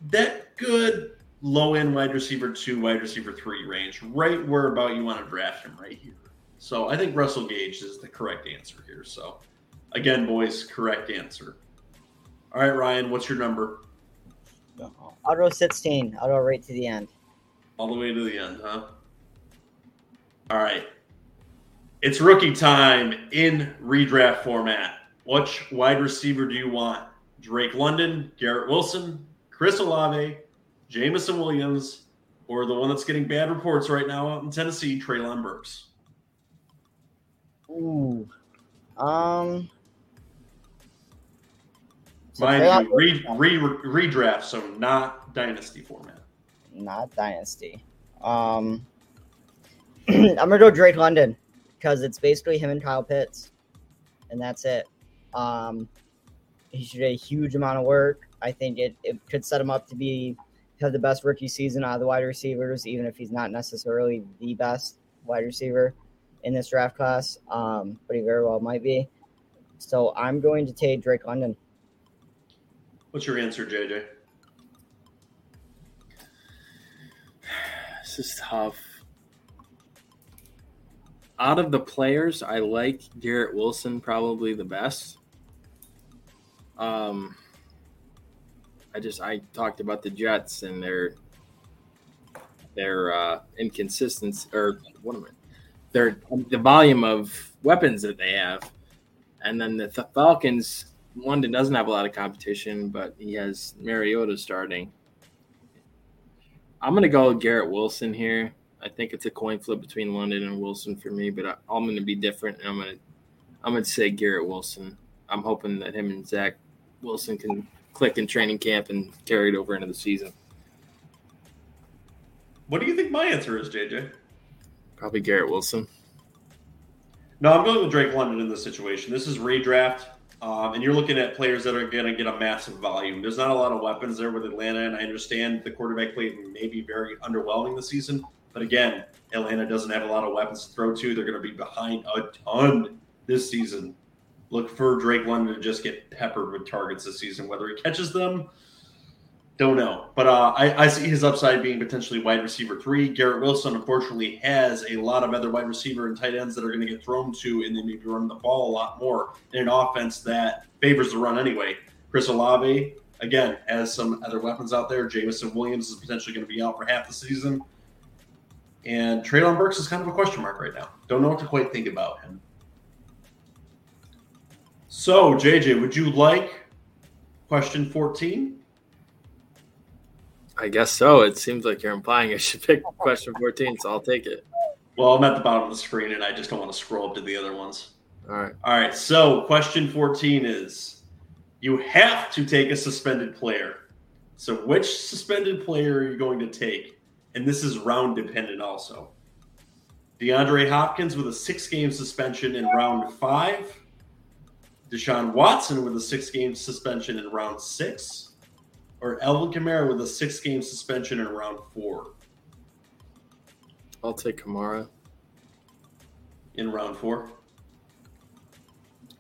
that good low end wide receiver two, wide receiver three range, right where about you want to draft him right here. So I think Russell Gage is the correct answer here. So again, boys, correct answer. All right, Ryan, what's your number? Go 16. I'll go right to the end. All the way to the end, huh? All right. It's rookie time in redraft format. Which wide receiver do you want? Drake London, Garrett Wilson, Chris Olave, Jameson Williams, or the one that's getting bad reports right now out in Tennessee, Treylon Burks? Ooh. Um. Mind you, re, re, redraft, so not dynasty format. Not dynasty. Um, I'm gonna go Drake London because it's basically him and Kyle Pitts, and that's it. Um, he should get a huge amount of work. I think it, it could set him up to be have the best rookie season out of the wide receivers, even if he's not necessarily the best wide receiver in this draft class. Um, but he very well might be. So I'm going to take Drake London. What's your answer, JJ? This is tough. Out of the players, I like Garrett Wilson probably the best. Um, I just I talked about the Jets and their their uh, inconsistency or what am I? Their the volume of weapons that they have, and then the Th- Falcons. London doesn't have a lot of competition, but he has Mariota starting. I'm gonna go Garrett Wilson here. I think it's a coin flip between London and Wilson for me, but I, I'm gonna be different. And I'm gonna I'm gonna say Garrett Wilson. I'm hoping that him and Zach Wilson can click in training camp and carry it over into the season. What do you think my answer is, JJ? Probably Garrett Wilson. No, I'm going with Drake London in this situation. This is redraft, um, and you're looking at players that are going to get a massive volume. There's not a lot of weapons there with Atlanta, and I understand the quarterback play may be very underwhelming this season. But again, Atlanta doesn't have a lot of weapons to throw to. They're going to be behind a ton this season. Look for Drake London to just get peppered with targets this season. Whether he catches them, don't know. But uh, I, I, see his upside being potentially wide receiver three. Garrett Wilson, unfortunately, has a lot of other wide receiver and tight ends that are going to get thrown to, and they may be running the ball a lot more in an offense that favors the run anyway. Chris Olave, again, has some other weapons out there. Jameson Williams is potentially going to be out for half the season. And Treylon Burks is kind of a question mark right now. Don't know what to quite think about him. So, JJ, would you like question 14? I guess so. It seems like you're implying I should pick question 14, so I'll take it. Well, I'm at the bottom of the screen and I just don't want to scroll up to the other ones. All right. All right. So, question 14 is you have to take a suspended player. So, which suspended player are you going to take? And this is round dependent also. DeAndre Hopkins with a six game suspension in round five. Deshaun Watson with a six game suspension in round six or Alvin Kamara with a six game suspension in round four? I'll take Kamara. In round four?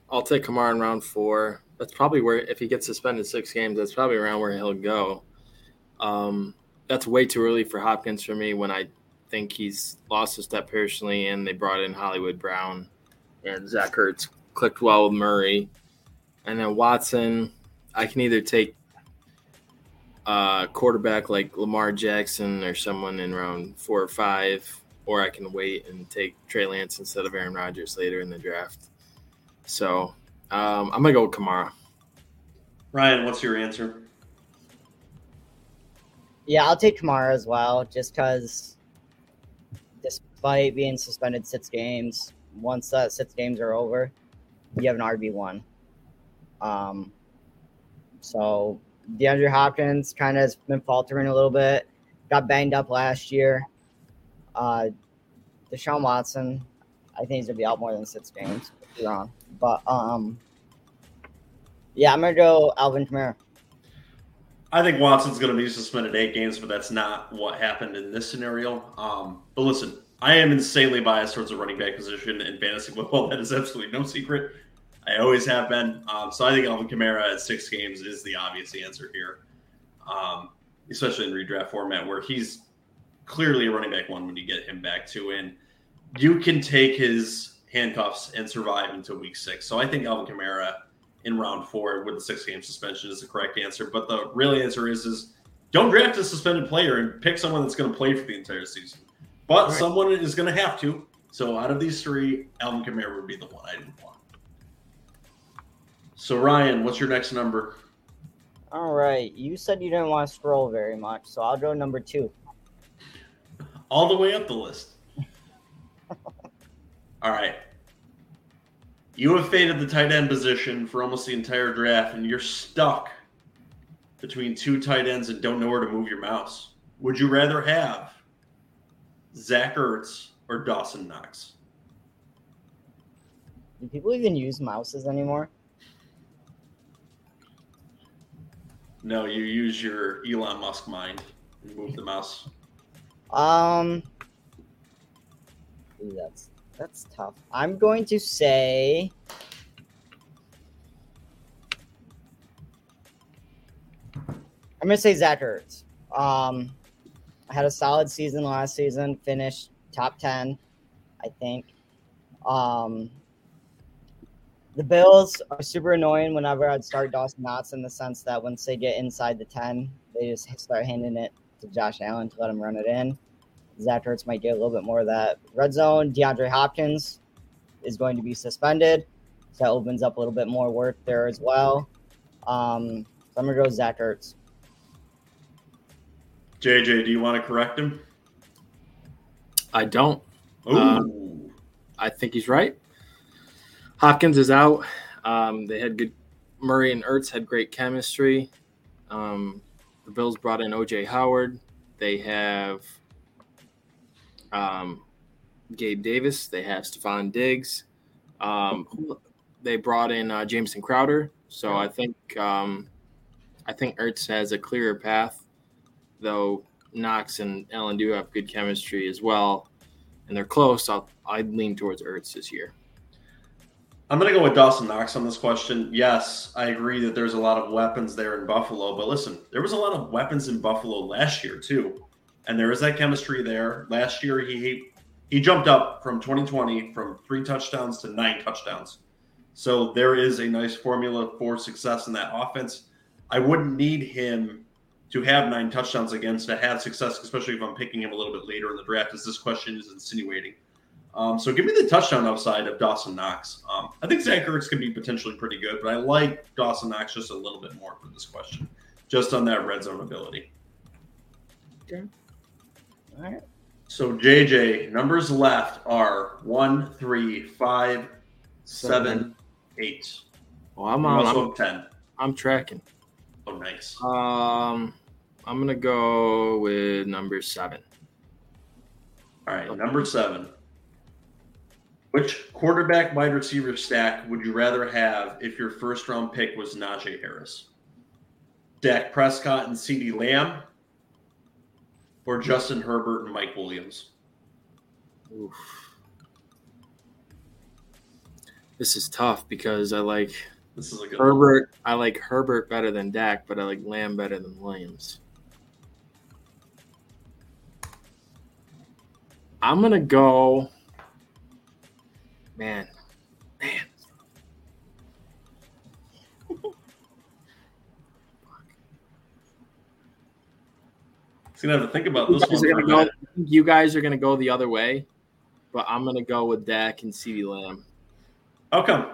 I'll take Kamara in round four. That's probably where, if he gets suspended six games, that's probably around where he'll go. Um, that's way too early for Hopkins for me when I think he's lost a step personally and they brought in Hollywood Brown and Zach Ertz clicked well with Murray. And then Watson, I can either take uh, quarterback like Lamar Jackson or someone in round four or five, or I can wait and take Trey Lance instead of Aaron Rodgers later in the draft. So um, I'm gonna go with Kamara. Ryan, what's your answer? Yeah, I'll take Kamara as well, just because despite being suspended six games, once that six games are over, you have an RB one. Um, so DeAndre Hopkins kind of has been faltering a little bit. Got banged up last year. Uh, Deshaun Watson, I think he's gonna be out more than six games. Wrong, but um, yeah, I'm gonna go Alvin Kamara. I think Watson's going to be suspended eight games, but that's not what happened in this scenario. Um, but listen, I am insanely biased towards the running back position in fantasy football. That is absolutely no secret. I always have been. Um, so I think Alvin Kamara at six games is the obvious answer here, um, especially in redraft format where he's clearly a running back one when you get him back to. And you can take his handcuffs and survive until week six. So I think Alvin Kamara in round four with the six game suspension is the correct answer. But the real answer is is don't draft a suspended player and pick someone that's going to play for the entire season. But right. someone is going to have to. So out of these three, Alvin Kamara would be the one I didn't want. So Ryan, what's your next number? All right, you said you didn't want to scroll very much, so I'll go number two. All the way up the list. All right. You have faded the tight end position for almost the entire draft, and you're stuck between two tight ends and don't know where to move your mouse. Would you rather have Zach Ertz or Dawson Knox? Do people even use mouses anymore? No, you use your Elon Musk mind move the mouse. Um, that's that's tough. I'm going to say. I'm gonna say Zach Ertz. Um, I had a solid season last season, finished top 10, I think. Um, the Bills are super annoying whenever I'd start Dawson Knox in the sense that once they get inside the 10, they just start handing it to Josh Allen to let him run it in. Zach Ertz might get a little bit more of that. Red zone, DeAndre Hopkins is going to be suspended. So that opens up a little bit more work there as well. Um, so I'm going to go Zach Ertz. JJ, do you want to correct him? I don't. Ooh. Um, I think he's right. Hopkins is out. Um, they had good. Murray and Ertz had great chemistry. Um, the Bills brought in OJ Howard. They have um, Gabe Davis. They have Stefon Diggs. Um, they brought in uh, Jamison Crowder. So I think um, I think Ertz has a clearer path, though Knox and Allen do have good chemistry as well, and they're close. I'll I'd lean towards Ertz this year. I'm going to go with Dawson Knox on this question. Yes, I agree that there's a lot of weapons there in Buffalo, but listen, there was a lot of weapons in Buffalo last year too, and there is that chemistry there. Last year, he he jumped up from 2020 from three touchdowns to nine touchdowns. So there is a nice formula for success in that offense. I wouldn't need him to have nine touchdowns against to have success, especially if I'm picking him a little bit later in the draft, as this question is insinuating. Um, so give me the touchdown upside of Dawson Knox. Um, I think Zach Ertz could be potentially pretty good, but I like Dawson Knox just a little bit more for this question, just on that red zone ability. Okay. All right. So JJ, numbers left are one, three, five, seven, eight. Well, I'm You on. I'm, have ten. I'm tracking. Oh, nice. Um, I'm gonna go with number seven. All right, number seven. Which quarterback wide receiver stack would you rather have if your first round pick was Najee Harris? Dak Prescott and CeeDee Lamb? Or Justin Herbert and Mike Williams? Oof. This is tough because I like This is good one. Herbert. I like Herbert better than Dak, but I like Lamb better than Williams. I'm gonna go. Man, man. He's gonna have to think about this one. are for a gonna go, you guys are gonna go the other way, but I'm gonna go with Dak and CeeDee Lamb. How come?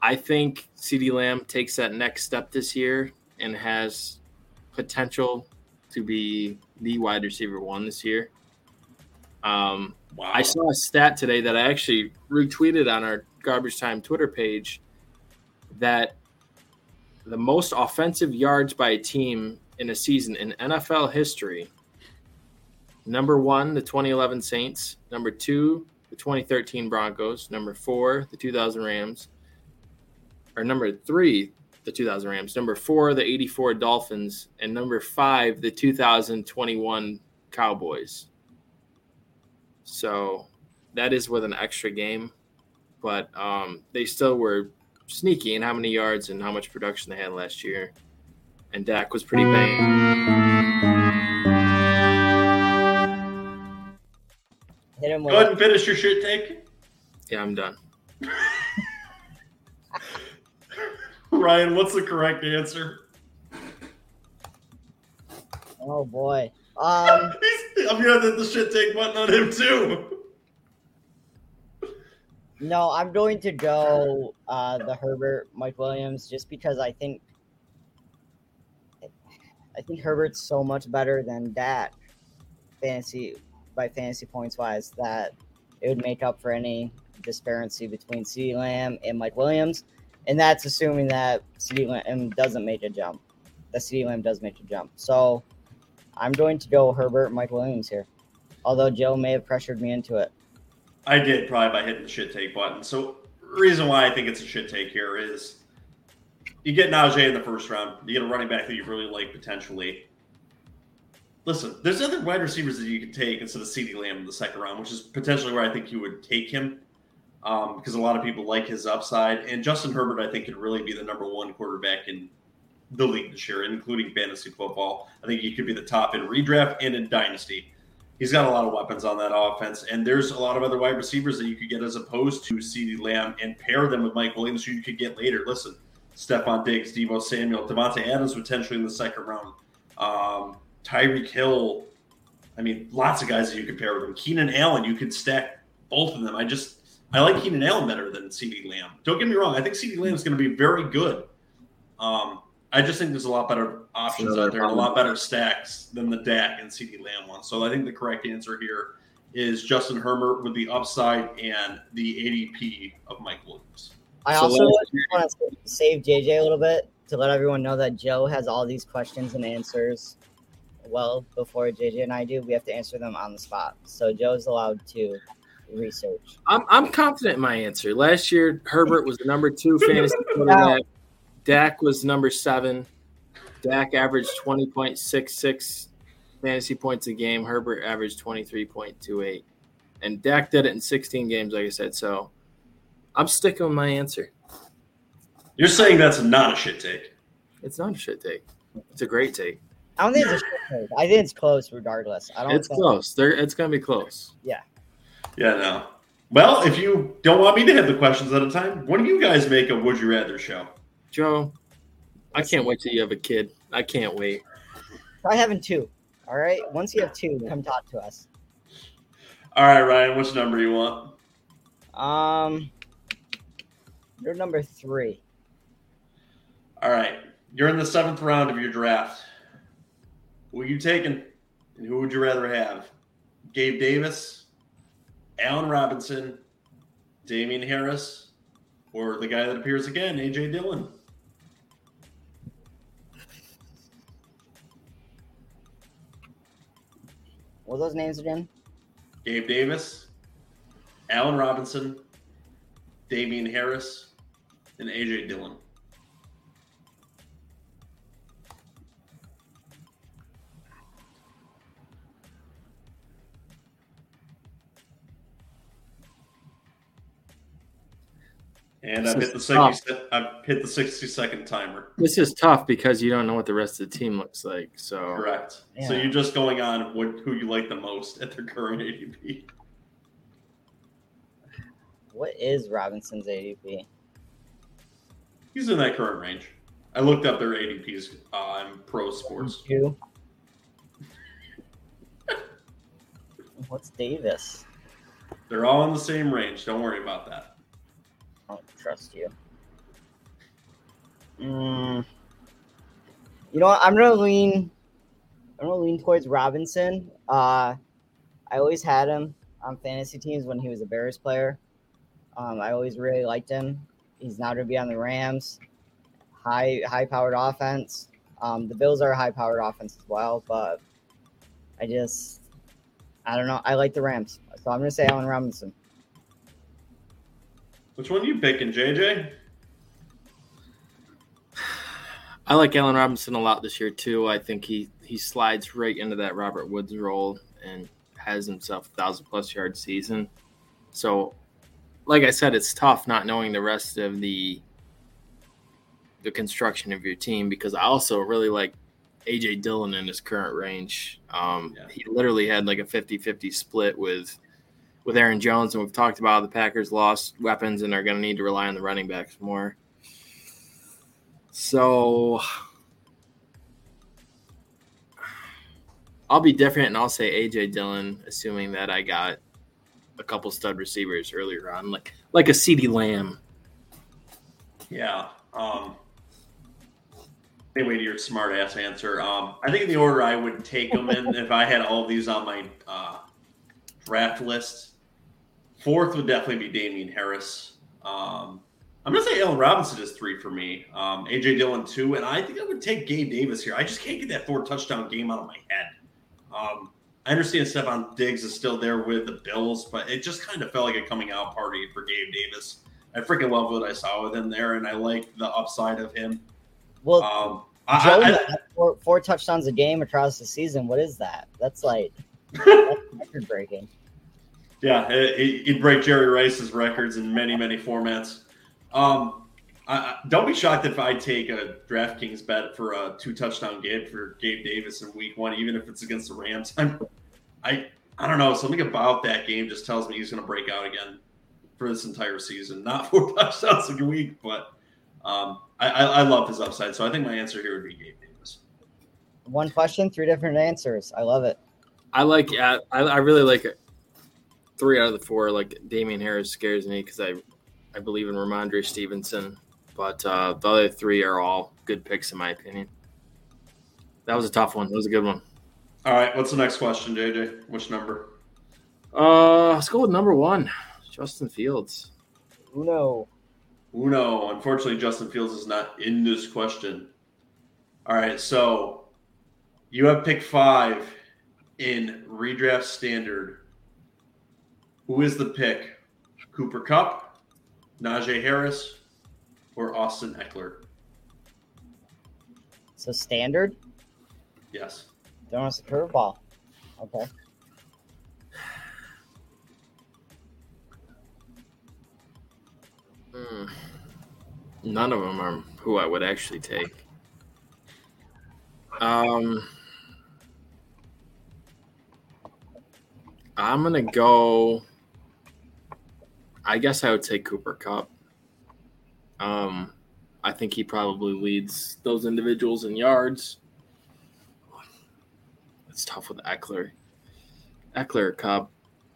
I think CeeDee Lamb takes that next step this year and has potential to be the wide receiver one this year. Um, Wow. I saw a stat today that I actually retweeted on our Garbage Time Twitter page that the most offensive yards by a team in a season in NFL history number one, the 2011 Saints, number two, the 2013 Broncos, number four, the 2000 Rams, or number three, the 2000 Rams, number four, the 84 Dolphins, and number five, the 2021 Cowboys. So that is with an extra game, but um, they still were sneaky in how many yards and how much production they had last year. And Dak was pretty banged. Hit him Go ahead and finish your shit take. Yeah, I'm done. Ryan, what's the correct answer? Oh boy. Um, He's, I'm gonna hit the shit take button on him too. no, I'm going to go uh, the Herbert Mike Williams just because I think I think Herbert's so much better than Dak fantasy by fantasy points wise that it would make up for any disparity between CeeDee Lamb and Mike Williams, and that's assuming that CeeDee Lamb doesn't make a jump. That CeeDee Lamb does make a jump. So I'm going to go Herbert Mike Williams here. Although Joe may have pressured me into it. I did probably by hitting the shit take button. So reason why I think it's a shit take here is you get Najee in the first round, you get a running back that you really like potentially. Listen, there's other wide receivers that you could take instead of CeeDee Lamb in the second round, which is potentially where I think you would take him um, because a lot of people like his upside. And Justin Herbert, I think, could really be the number one quarterback in the league this year, including fantasy football. I think he could be the top in redraft and in dynasty. He's got a lot of weapons on that offense, and there's a lot of other wide receivers that you could get as opposed to CeeDee Lamb and pair them with Mike Williams, who you could get later. Listen, Stefon Diggs, Deebo Samuel, Davante Adams potentially in the second round, um, Tyreek Hill. I mean, lots of guys that you could pair with him. Keenan Allen, you could stack both of them. I just I like Keenan Allen better than CeeDee Lamb. Don't get me wrong. I think CeeDee Lamb is going to be very good. Um, I just think there's a lot better options out there and a lot better stacks than the Dak and CeeDee Lamb one. So I think the correct answer here is Justin Herbert with the upside and the ADP of Mike Williams. I So also last want to save JJ a little bit to let everyone know that Joe has all these questions and answers well before JJ and I do. We have to answer them on the spot. So Joe's allowed to research. I'm I'm confident in my answer. Last year, Herbert was the number two fantasy quarterback. Dak was number seven. Dak averaged twenty point six six fantasy points a game. Herbert averaged twenty three point two eight, and Dak did it in sixteen games, like I said. So I'm sticking with my answer. You're saying that's not a shit take. It's not a shit take. It's a great take. I don't think it's a shit take. I think it's close regardless. I don't It's think, close. There, it's gonna be close. Yeah, Yeah, no. Well, if you don't want me to have the questions at a time, what do you guys make of Would You Rather show? Joe, I can't wait till you have a kid. I can't wait. Try having two. All right. Once you have two, come talk to us. All right, Ryan, which number you want? Um, you're number three. All right, you're in the seventh round of your draft. Who are you taking? And who would you rather have? Gabe Davis, Allen Robinson, Damien Harris, or the guy that appears again, AJ Dillon? Those names again? Gabe Davis, Allen Robinson, Damien Harris, and AJ Dillon. And I've hit the 60 I've hit the 60 second timer. This is tough because you don't know what the rest of the team looks like. So Correct. So you're just going on what who you like the most at their current ADP. What is Robinson's ADP? He's in that current range. I looked up their ADPs on Pro Sports. Two. What's Davis? They're all in the same range. Don't worry about that. Don't trust you. Mm. You know what? I'm gonna lean. I'm gonna lean towards Robinson. Uh, I always had him on fantasy teams when he was a Bears player. Um, I always really liked him. He's now gonna be on the Rams. High high powered offense. Um, the Bills are a high powered offense as well, but I just I don't know. I like the Rams, so I'm gonna say Allen Robinson. Which one are you picking, JJ? I like Allen Robinson a lot this year too. I think he he slides right into that Robert Woods role and has himself a thousand plus yard season. So, like I said, it's tough not knowing the rest of the the construction of your team because I also really like AJ Dillon in his current range. Um, Yeah. He literally had like a 50-50 split with with Aaron Jones, and we've talked about the Packers lost weapons and are going to need to rely on the running backs more. So I'll be different and I'll say AJ Dillon, assuming that I got a couple stud receivers earlier on, like like a CeeDee Lamb. Yeah. Um, anyway, to your smart ass answer, um, I think in the order I would take them in if I had all these on my uh, draft list, fourth would definitely be Damien Harris. Um, I'm gonna say Allen Robinson is three for me. Um, AJ Dillon two, and I think I would take Gabe Davis here. I just can't get that four touchdown game out of my head. Um, I understand Stefon Diggs is still there with the Bills, but it just kind of felt like a coming out party for Gabe Davis. I freaking love what I saw with him there, and I like the upside of him. Well, Um, I, I, four, four touchdowns a game across the season. What is that? That's like record breaking. Yeah, it, it, would break Jerry Rice's records in many, many formats. Um, I, I, I- don't be shocked if I take a DraftKings bet for a two touchdown game for Gabe Davis in Week One, even if it's against the Rams. I'm, I I don't know. Something about that game just tells me he's going to break out again for this entire season. Not four touchdowns a week, but um, I, I, I love his upside. So I think my answer here would be Gabe Davis. One question, three different answers. I love it. I like. I, I really like it. Three out of the four. Like Damien Harris scares me because I, I believe in Rhamondre Stevenson, but uh, the other three are all good picks in my opinion. That was a tough one. That was a good one. All right, what's the next question, JJ? Which number? Uh, let's go with number one, Justin Fields. Uno. Uno. Unfortunately, Justin Fields is not in this question. All right, so you have pick five in redraft standard. Who is the pick? Cooper Kupp, Najee Harris, or Austin Ekeler? So standard. Yes. Throwing us a curveball. Okay. Hmm. None of them are who I would actually take. Um, I'm gonna go. I guess I would take Cooper Kupp. Um, I think he probably leads those individuals in yards. It's tough with Ekeler. Ekeler Kupp.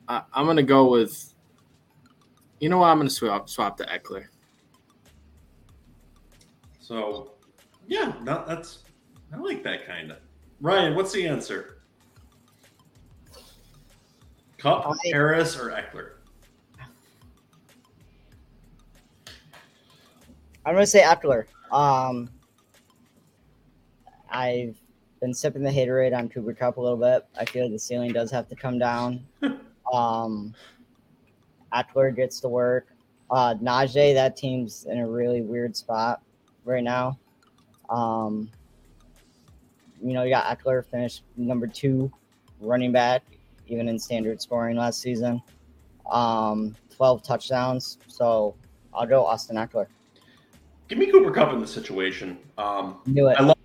I, I'm gonna go with. You know what? I'm gonna swap swap to Ekeler. So, yeah, no, that's I like that kind of. Ryan, what's the answer? Kupp, Harris, or Ekeler? I'm gonna say Ekeler. Um, I've been sipping the haterade on Cooper Kupp a little bit. I feel like the ceiling does have to come down. um, Ekeler gets to work. Uh, Najee, that team's in a really weird spot right now. Um, you know, you got Ekeler finished number two running back, even in standard scoring last season. Um, 12 touchdowns. So I'll go Austin Ekeler. Give me Cooper Kupp in this situation. Um. I love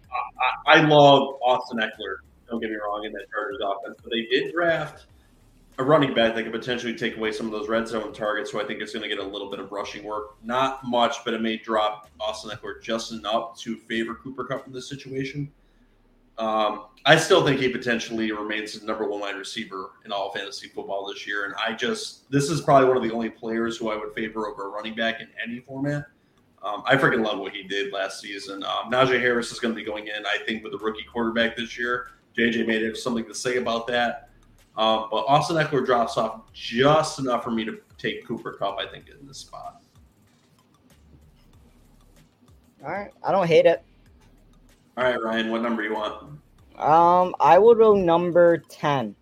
I, I love Austin Ekeler. Don't get me wrong in that Chargers offense, but they did draft a running back that could potentially take away some of those red zone targets. So I think it's going to get a little bit of rushing work. Not much, but it may drop Austin Ekeler just enough to favor Cooper Kupp in this situation. Um, I still think he potentially remains the number one wide receiver in all fantasy football this year. And I just, this is probably one of the only players who I would favor over a running back in any format. Um, I freaking love what he did last season. Um, Najee Harris is going to be going in, I think, with a rookie quarterback this year. JJ may have something to say about that. Um, but Austin Ekeler drops off just enough for me to take Cooper Kupp, I think, in this spot. All right. I don't hate it. All right, Ryan, what number do you want? Um, I will go number 10.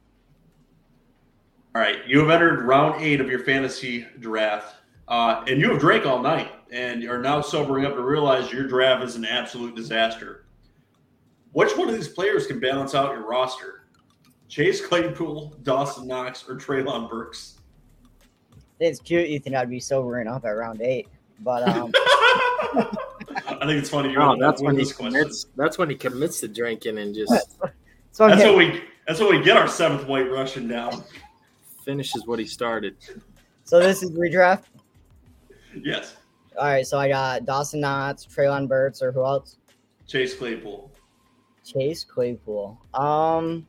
All right, you have entered round eight of your fantasy draft, uh, and you have drank all night, and are now sobering up to realize your draft is an absolute disaster. Which one of these players can balance out your roster? Chase Claypool, Dawson Knox, or Treylon Burks? It's cute. You think I'd be sobering up at round eight, but um, I think it's funny you Oh, that's when he this question. commits. That's when he commits to drinking and just so That's okay. what we. That's what we get our seventh white Russian down. finishes what he started. so this is redraft. Yes, All right. So I got Dawson Knox, Treylon Burks, or who else? Chase Claypool. Chase Claypool. Um,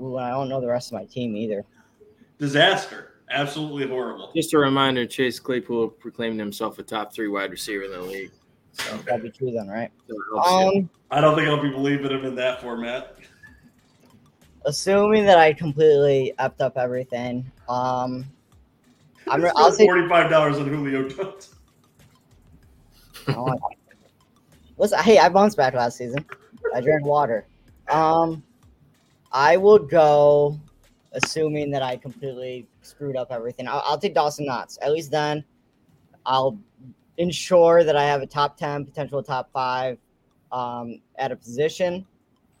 ooh, I don't know the rest of my team either. Disaster. Absolutely horrible. Just a reminder: Chase Claypool proclaimed himself a top three wide receiver in the league. So that'd be true then, right? So it helps you. Um, I don't think I'll be believing him in that format. assuming that I completely effed up everything. Um, I'm. Spent I'll say. forty-five dollars on Julio Jones. Oh, Listen, hey, I bounced back last season. I drank water. Um, I will go, assuming that I completely screwed up everything. I'll, I'll take Dawson Knox. At least then, I'll ensure that I have a top ten, potential top five, um, at a position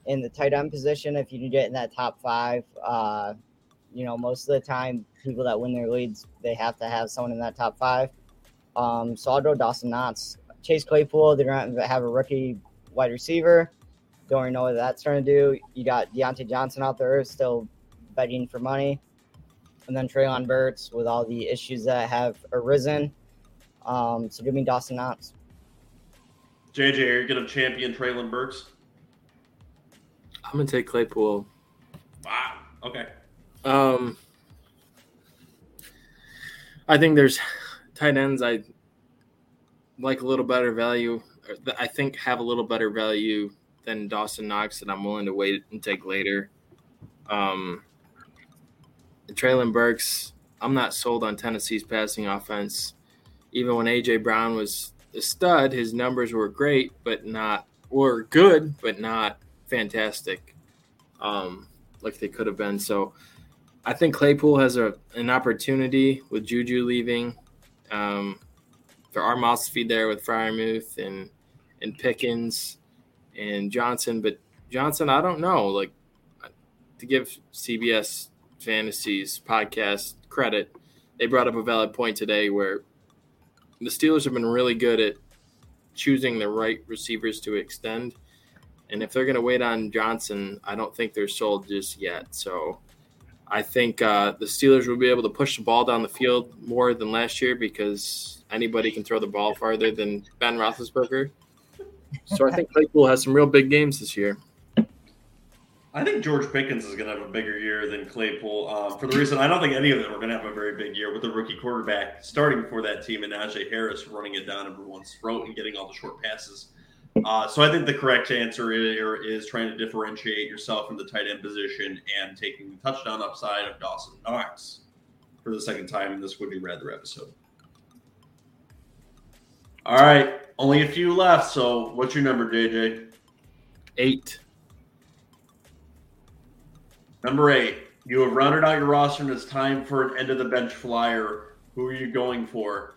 in the tight end position. If you can get in that top five, uh, you know, most of the time, people that win their leads, they have to have someone in that top five. Um, so I'll go Dawson Knox. Chase Claypool, they're going to have a rookie wide receiver. Don't really know what that's going to do. You got Diontae Johnson out there still begging for money. And then Treylon Burks with all the issues that have arisen. Um, so give me Dawson Knox. JJ, are you going to champion Treylon Burks? I'm gonna take Claypool. Wow. Okay. Um, I think there's tight ends I like a little better value. I think have a little better value than Dawson Knox that I'm willing to wait and take later. Um, Treylon Burks, I'm not sold on Tennessee's passing offense. Even when AJ Brown was a stud, his numbers were great, but not were good, but not fantastic, um, like they could have been. So I think Claypool has a an opportunity with Juju leaving. Um, to feed there with Freiermuth and and Pickens and Johnson, but Johnson, I don't know. Like to give CBS Fantasies podcast credit, they brought up a valid point today where the Steelers have been really good at choosing the right receivers to extend. And if they're going to wait on Johnson, I don't think they're sold just yet. So I think uh, the Steelers will be able to push the ball down the field more than last year because anybody can throw the ball farther than Ben Roethlisberger. So I think Claypool has some real big games this year. I think George Pickens is going to have a bigger year than Claypool um, for the reason I don't think any of them are going to have a very big year with the rookie quarterback starting for that team and Najee Harris running it down everyone's throat and getting all the short passes. Uh, so I think the correct answer here is trying to differentiate yourself from the tight end position and taking the touchdown upside of Dawson Knox for the second time in this Would You Rather episode. All right, only a few left. So what's your number, JJ? Eight. Number eight. You have rounded out your roster and it's time for an end of the bench flyer. Who are you going for?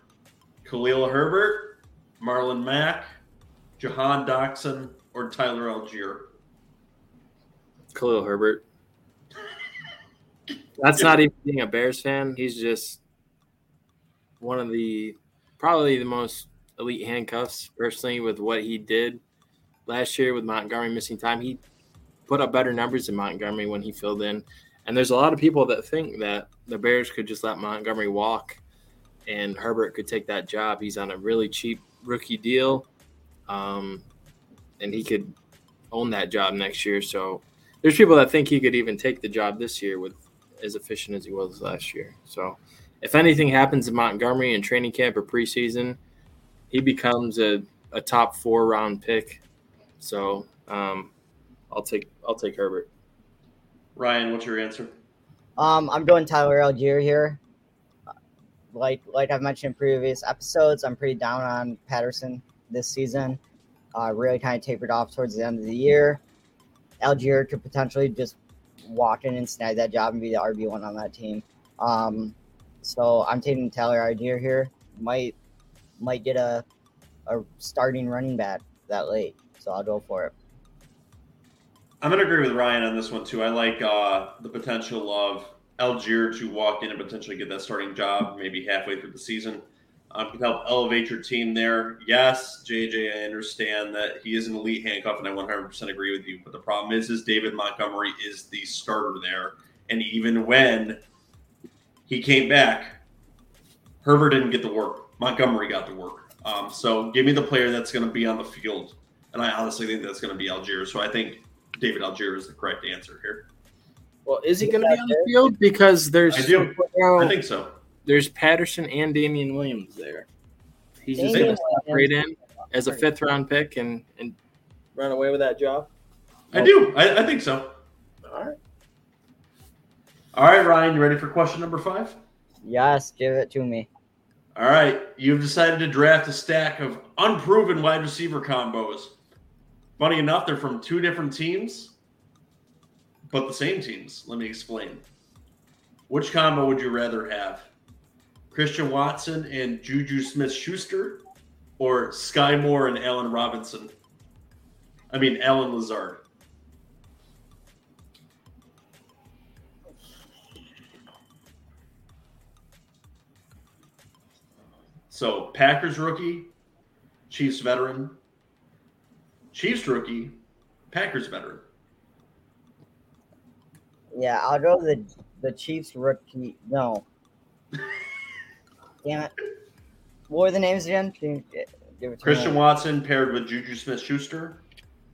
Khalil Herbert, Marlon Mack, Jahan Dotson, or Tyler Allgeier? Khalil Herbert. That's not even being a Bears fan. He's just one of the probably the most elite handcuffs personally with what he did last year with Montgomery missing time. He put up better numbers than Montgomery when he filled in. And there's a lot of people that think that the Bears could just let Montgomery walk and Herbert could take that job. He's on a really cheap rookie deal. Um, and he could own that job next year. So there's people that think he could even take the job this year with as efficient as he was last year. So if anything happens in Montgomery in training camp or preseason, he becomes a, a top four round pick. So um, I'll take I'll take Herbert. Ryan, what's your answer? Um, I'm going Tyler Allgeier here. Like like I've mentioned in previous episodes, I'm pretty down on Patterson this season. Uh, really kind of tapered off towards the end of the year. Allgeier could potentially just walk in and snag that job and be the RB one on that team. Um, so I'm taking Tyler Allgeier here. Might might get a a starting running back that late, so I'll go for it. I'm going to agree with Ryan on this one too. I like uh, the potential of Allgeier to walk in and potentially get that starting job maybe halfway through the season. Um, can help elevate your team there. Yes, JJ, I understand that he is an elite handcuff, and I 100% agree with you. But the problem is, is David Montgomery is the starter there, and even when he came back, Herbert didn't get the work. Montgomery got the work. Um, so give me the player that's going to be on the field, and I honestly think that's going to be Allgeier. So I think David Allgeier is the correct answer here. Well, is he going to be on the field? Because there's I do. I think so. There's Patterson and Damien Williams there. He's just going to step right in as a fifth round pick and and run away with that job. I do. I, I think so. All right. All right, Ryan, you ready for question number five? Yes, give it to me. All right, you've decided to draft a stack of unproven wide receiver combos. Funny enough, they're from two different teams, but the same teams. Let me explain. Which combo would you rather have? Christian Watson and Juju Smith Schuster, or Sky Moore and Allen Robinson? I mean, Allen Lazard. So Packers rookie, Chiefs veteran, Chiefs rookie, Packers veteran. Yeah, I'll go the the Chiefs rookie. No. Damn it. What were the names again? Give it to me. Christian Watson paired with Juju Smith Schuster,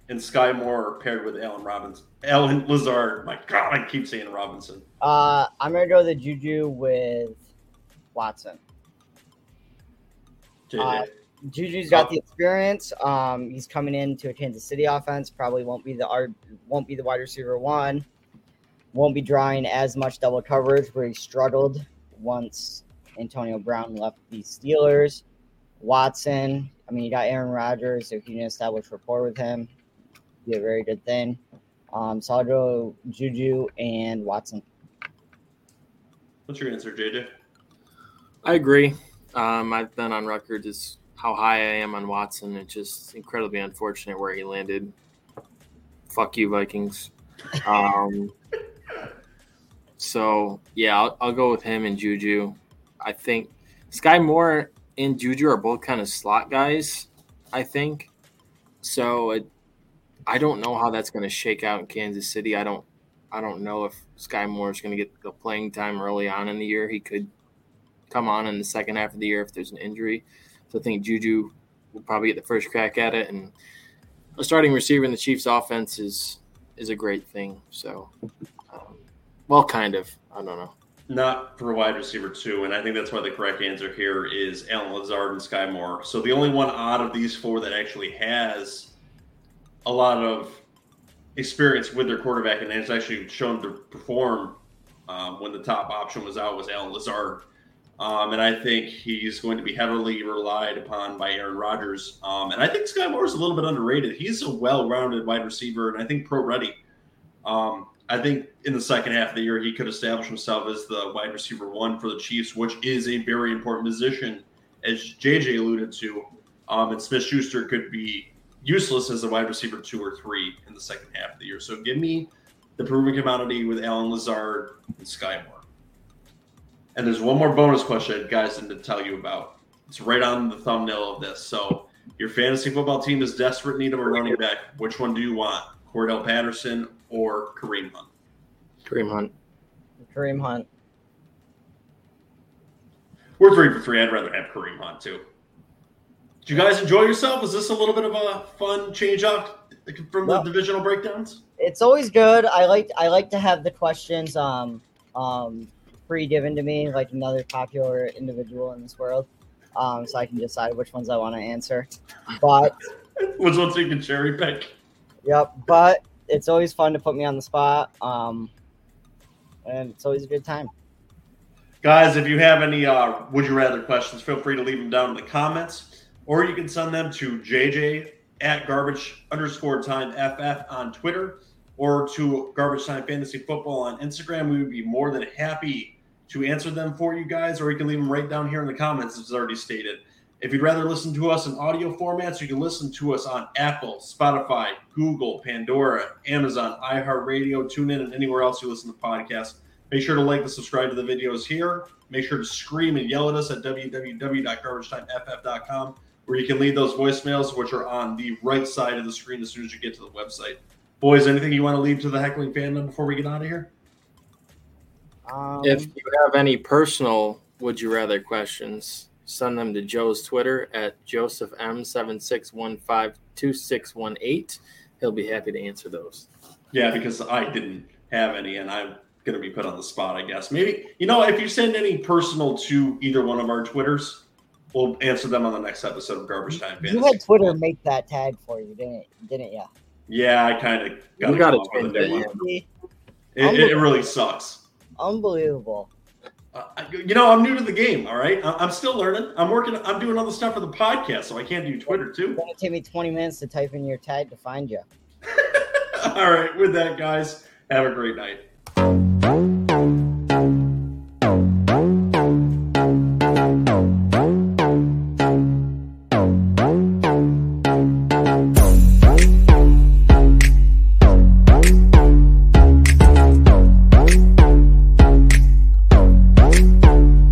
and Sky Moore paired with Allen Robinson. Allen Lazard. My God, I keep saying Robinson. Uh, I'm gonna go the Juju with Watson. Uh, Juju's got the experience. Um, he's coming into a Kansas City offense. Probably won't be the won't be the wide receiver one. Won't be drawing as much double coverage where he struggled once Antonio Brown left the Steelers. Watson. I mean, you got Aaron Rodgers. If you can establish rapport with him, be a very good thing. Um, so I'll go Juju and Watson. What's your answer, JJ? I agree. Um, I've been on record as how high I am on Watson. It's just incredibly unfortunate where he landed. Fuck you, Vikings. Um, so yeah, I'll, I'll go with him and Juju. I think Sky Moore and Juju are both kind of slot guys. I think so. It, I don't know how that's going to shake out in Kansas City. I don't. I don't know if Sky Moore is going to get the playing time early on in the year. He could come on in the second half of the year if there's an injury. So I think Juju will probably get the first crack at it. And a starting receiver in the Chiefs' offense is is a great thing. So, um, well, kind of. I don't know. Not for a wide receiver two, and I think that's why the correct answer here is Allen Lazard and Sky Moore. So the only one out of these four that actually has a lot of experience with their quarterback and has actually shown to perform um, when the top option was out was Allen Lazard. Um, and I think he's going to be heavily relied upon by Aaron Rodgers. Um, and I think Sky Moore is a little bit underrated. He's a well-rounded wide receiver, and I think pro ready. Um, I think in the second half of the year, he could establish himself as the wide receiver one for the Chiefs, which is a very important position, as JJ alluded to. Um, and Smith Schuster could be useless as a wide receiver two or three in the second half of the year. So give me the proven commodity with Allen Lazard and Sky Moore. And there's one more bonus question, guys, to tell you about. It's right on the thumbnail of this. So your fantasy football team is desperate need of a running back. Which one do you want? Cordarrelle Patterson or Kareem Hunt? Kareem Hunt. Kareem Hunt. We're three for three. I'd rather have Kareem Hunt too. Did you guys enjoy yourself? Was this a little bit of a fun change up from the No. divisional breakdowns? It's always good. I like I like to have the questions um um pre-given to me like another popular individual in this world, um so I can decide which ones I want to answer. But which one you can cherry pick? Yep, but it's always fun to put me on the spot. Um, and it's always a good time. Guys, if you have any uh, would you rather questions, feel free to leave them down in the comments, or you can send them to JJ at garbage underscore time FF on Twitter or to garbage time fantasy football on Instagram. We would be more than happy to answer them for you guys, or you can leave them right down here in the comments, as already stated. If you'd rather listen to us in audio formats, you can listen to us on Apple, Spotify, Google, Pandora, Amazon, iHeartRadio, TuneIn, and anywhere else you listen to podcasts. Make sure to like and subscribe to the videos here. Make sure to scream and yell at us at www.garbagetimeft.com, where you can leave those voicemails, which are on the right side of the screen as soon as you get to the website. Boys, anything you want to leave to the heckling fandom before we get out of here? Um, If you have any personal would you rather questions, send them to Joe's Twitter at Joseph M seven six one five two six one eight. He'll be happy to answer those. Yeah, because I didn't have any, and I'm going to be put on the spot, I guess. Maybe, you know, if you send any personal to either one of our Twitters, we'll answer them on the next episode of Garbage Time you had Twitter make that tag for you, didn't didn't you? Yeah, I kind of got gotta come up with a change new it, one. It, it, it really sucks. Unbelievable. Uh, you know, I'm new to the game. All right, I'm still learning. I'm working. I'm doing other stuff for the podcast, so I can't do Twitter too. It's gonna take me 20 minutes to type in your tag to find you. all right, with that, guys, have a great night.